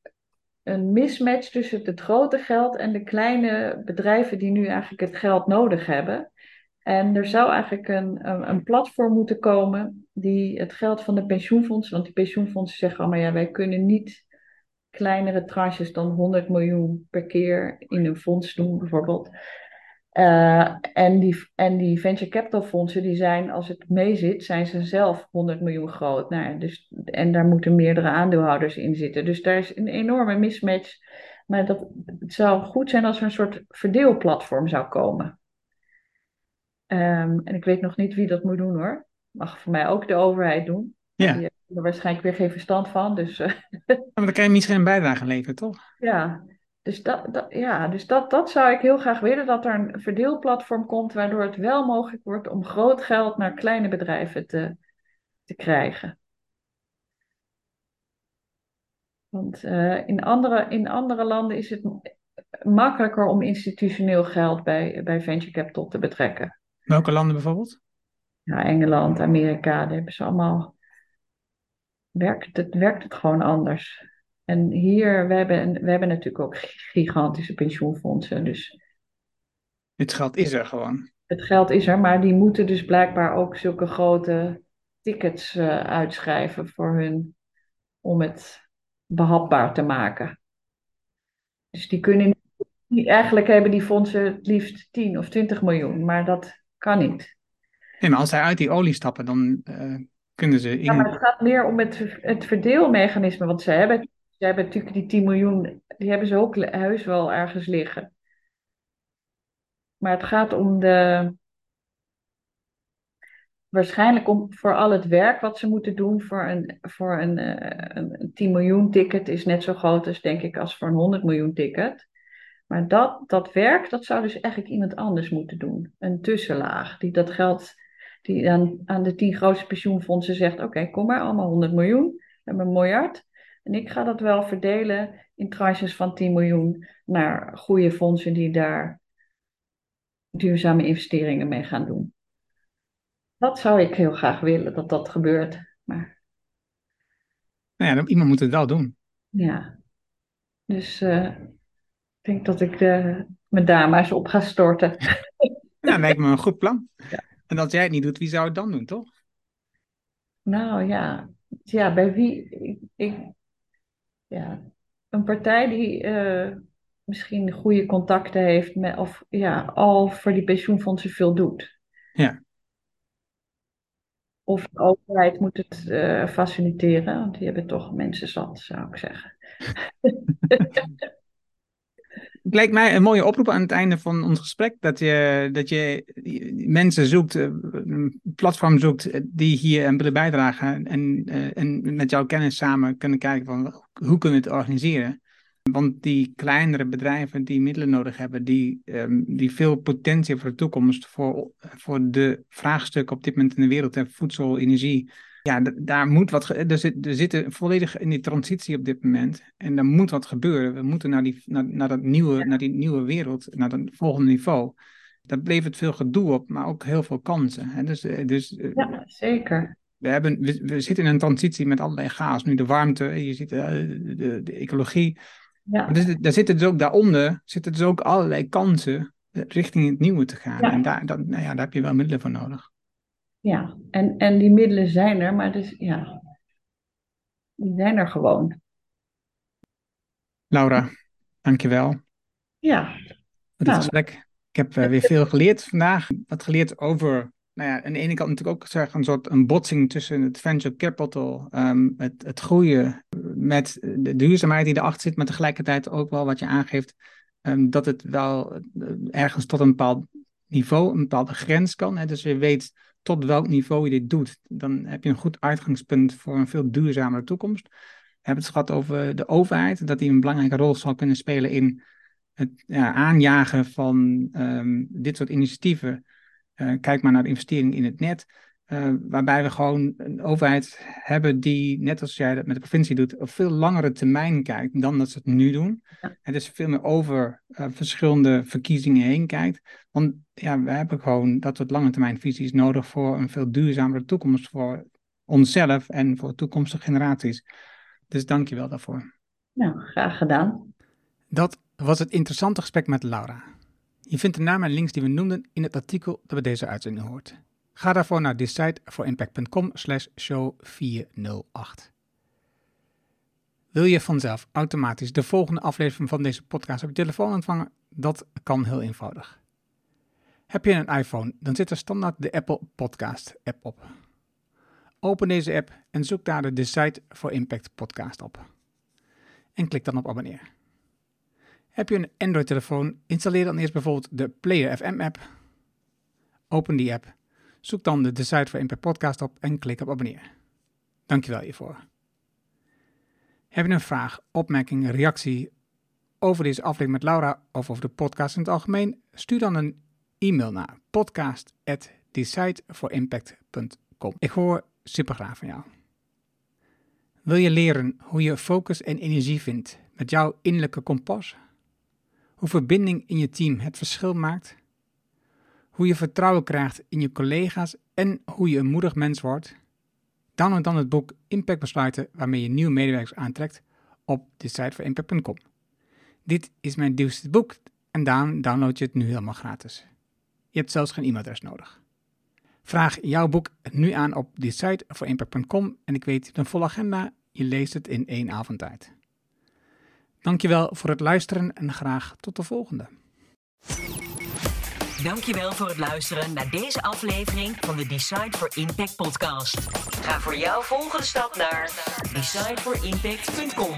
een mismatch tussen het grote geld en de kleine bedrijven die nu eigenlijk het geld nodig hebben. En er zou eigenlijk een, een, platform moeten komen die het geld van de pensioenfondsen, want die pensioenfondsen zeggen allemaal ja, wij kunnen niet kleinere tranches dan 100 miljoen per keer in een fonds doen bijvoorbeeld. Uh, en, die, en die venture capital fondsen, die zijn, als het meezit, zijn ze zelf 100 miljoen groot. Nou ja, dus, en daar moeten meerdere aandeelhouders in zitten. Dus daar is een enorme mismatch. Maar dat, het zou goed zijn als er een soort verdeelplatform zou komen. Um, en ik weet nog niet wie dat moet doen hoor. Mag voor mij ook de overheid doen. Ja. Die heeft er waarschijnlijk weer geen verstand van. Dus, uh, maar dan kan je misschien een bijdrage leveren, toch? Ja, dus, dat, dat, ja, dus dat, dat zou ik heel graag willen, dat er een verdeelplatform komt waardoor het wel mogelijk wordt om groot geld naar kleine bedrijven te, te krijgen. Want uh, in, andere, in andere landen is het makkelijker om institutioneel geld bij, bij venture capital te betrekken. Welke landen bijvoorbeeld? Ja, Engeland, Amerika, daar hebben ze allemaal. Werkt het, werkt het gewoon anders. En hier, we hebben, we hebben natuurlijk ook gigantische pensioenfondsen. Dus het geld is er gewoon. Het geld is er, maar die moeten dus blijkbaar ook zulke grote tickets uh, uitschrijven voor hun, om het behapbaar te maken. Dus die kunnen niet, eigenlijk hebben die fondsen het liefst 10 of 20 miljoen, maar dat kan niet. Nee, maar als zij uit die olie stappen, dan uh, kunnen ze. In... Ja, maar het gaat meer om het, het verdeelmechanisme, want ze hebben Ze hebben natuurlijk die 10 miljoen, die hebben ze ook heus wel ergens liggen. Maar het gaat om de. Waarschijnlijk om voor al het werk wat ze moeten doen voor een, voor een, eh, een, een 10 miljoen ticket is net zo groot als denk ik als voor een 100 miljoen ticket. Maar dat, dat werk, dat zou dus eigenlijk iemand anders moeten doen. Een tussenlaag die dat geld, die aan, aan de tien grootste pensioenfondsen zegt: Oké, kom maar, allemaal 100 miljoen, we hebben een miljard. En ik ga dat wel verdelen in tranches van 10 miljoen naar goede fondsen die daar duurzame investeringen mee gaan doen. Dat zou ik heel graag willen, dat dat gebeurt. Maar Nou ja, iemand moet het wel doen. ja, dus eh, ik denk dat ik uh, daar maar eens op ga storten. Ja, lijkt me een goed plan. Ja. En als jij het niet doet, wie zou het dan doen, toch? Nou ja, ja bij wie? Ik, ik, ja, een partij die eh, misschien goede contacten heeft met, of ja, al voor die pensioenfondsen veel doet. Ja. Of de overheid moet het eh, faciliteren, want die hebben toch mensen zat, zou ik zeggen. Het lijkt mij een mooie oproep aan het einde van ons gesprek. Dat je, dat je mensen zoekt, eh, een platform zoekt eh, die hier aan willen bijdragen. En, eh, en met jouw kennis samen kunnen kijken van hoe kunnen we het organiseren. Want die kleinere bedrijven die middelen nodig hebben, die, um, die veel potentie voor de toekomst, voor, voor de vraagstukken op dit moment in de wereld, voedsel, energie. Ja, daar moet wat. Er, zit, er zitten volledig in die transitie op dit moment. En er moet wat gebeuren. We moeten naar die, naar, naar dat nieuwe, ja. naar die nieuwe wereld, naar dat volgende niveau. Dat levert veel gedoe op, maar ook heel veel kansen. Hè? Dus, dus, ja, zeker. We, hebben, we, we, zitten in een transitie met allerlei chaos. Nu de warmte, je ziet de, de, de ecologie. Ja. Maar dus, daar zitten dus ook daaronder zitten dus ook allerlei kansen richting het nieuwe te gaan. Ja. En daar, dat, nou ja, daar heb je wel middelen voor nodig. Ja, en, en die middelen zijn er, maar dus, ja, die zijn er gewoon. Laura, dankjewel. Ja. Voor dit nou. gesprek. Ik heb uh, weer veel geleerd vandaag. Wat geleerd over, nou ja, aan de ene kant natuurlijk ook zeggen, een soort een botsing tussen het venture capital, um, het, het groeien met de duurzaamheid die erachter zit, maar tegelijkertijd ook wel wat je aangeeft, um, dat het wel ergens tot een bepaald niveau, een bepaalde grens kan. Hè? Dus je weet tot welk niveau je dit doet. Dan heb je een goed uitgangspunt voor een veel duurzamere toekomst. We hebben het gehad over de overheid, dat die een belangrijke rol zal kunnen spelen in het ja, aanjagen van um, dit soort initiatieven. Uh, kijk maar naar de investering in het net. Uh, waarbij we gewoon een overheid hebben die, net als jij dat met de provincie doet, op veel langere termijn kijkt dan dat ze het nu doen. Ja. En dus veel meer over uh, verschillende verkiezingen heen kijkt. Want ja, we hebben gewoon dat soort lange termijn visies nodig voor een veel duurzamere toekomst voor onszelf en voor toekomstige generaties. Dus dank je wel daarvoor. Nou, graag gedaan. Dat was het interessante gesprek met Laura. Je vindt de namen en links die we noemden in het artikel dat bij deze uitzending hoort. Ga daarvoor naar decideforimpact.com slash show 408. Wil je vanzelf automatisch de volgende aflevering van deze podcast op je telefoon ontvangen? Dat kan heel eenvoudig. Heb je een iPhone, dan zit er standaard de Apple Podcast app op. Open deze app en zoek daar de Decide for Impact podcast op. En klik dan op abonneer. Heb je een Android-telefoon, installeer dan eerst bijvoorbeeld de Player FM app. Open die app Zoek dan de Decide for Impact podcast op en klik op abonneer. Dankjewel hiervoor. Heb je een vraag, opmerking, reactie over deze aflevering met Laura of over de podcast in het algemeen? Stuur dan een e-mail naar podcast@decideforimpact.com. Ik hoor super graag van jou. Wil je leren hoe je focus en energie vindt met jouw innerlijke kompas? Hoe verbinding in je team het verschil maakt? Hoe je vertrouwen krijgt in je collega's en hoe je een moedig mens wordt, download dan het boek Impact Besluiten waarmee je nieuwe medewerkers aantrekt op de site voor impact.com. Dit is mijn nieuwste boek en daarom download je het nu helemaal gratis. Je hebt zelfs geen e-mailadres nodig. Vraag jouw boek nu aan op de site voor impact.com en ik weet een volle agenda, je leest het in één avond tijd. Dankjewel voor het luisteren en graag tot de volgende. Dankjewel voor het luisteren naar deze aflevering van de Decide for Impact podcast. Ga voor jouw volgende stap naar decideforimpact.com.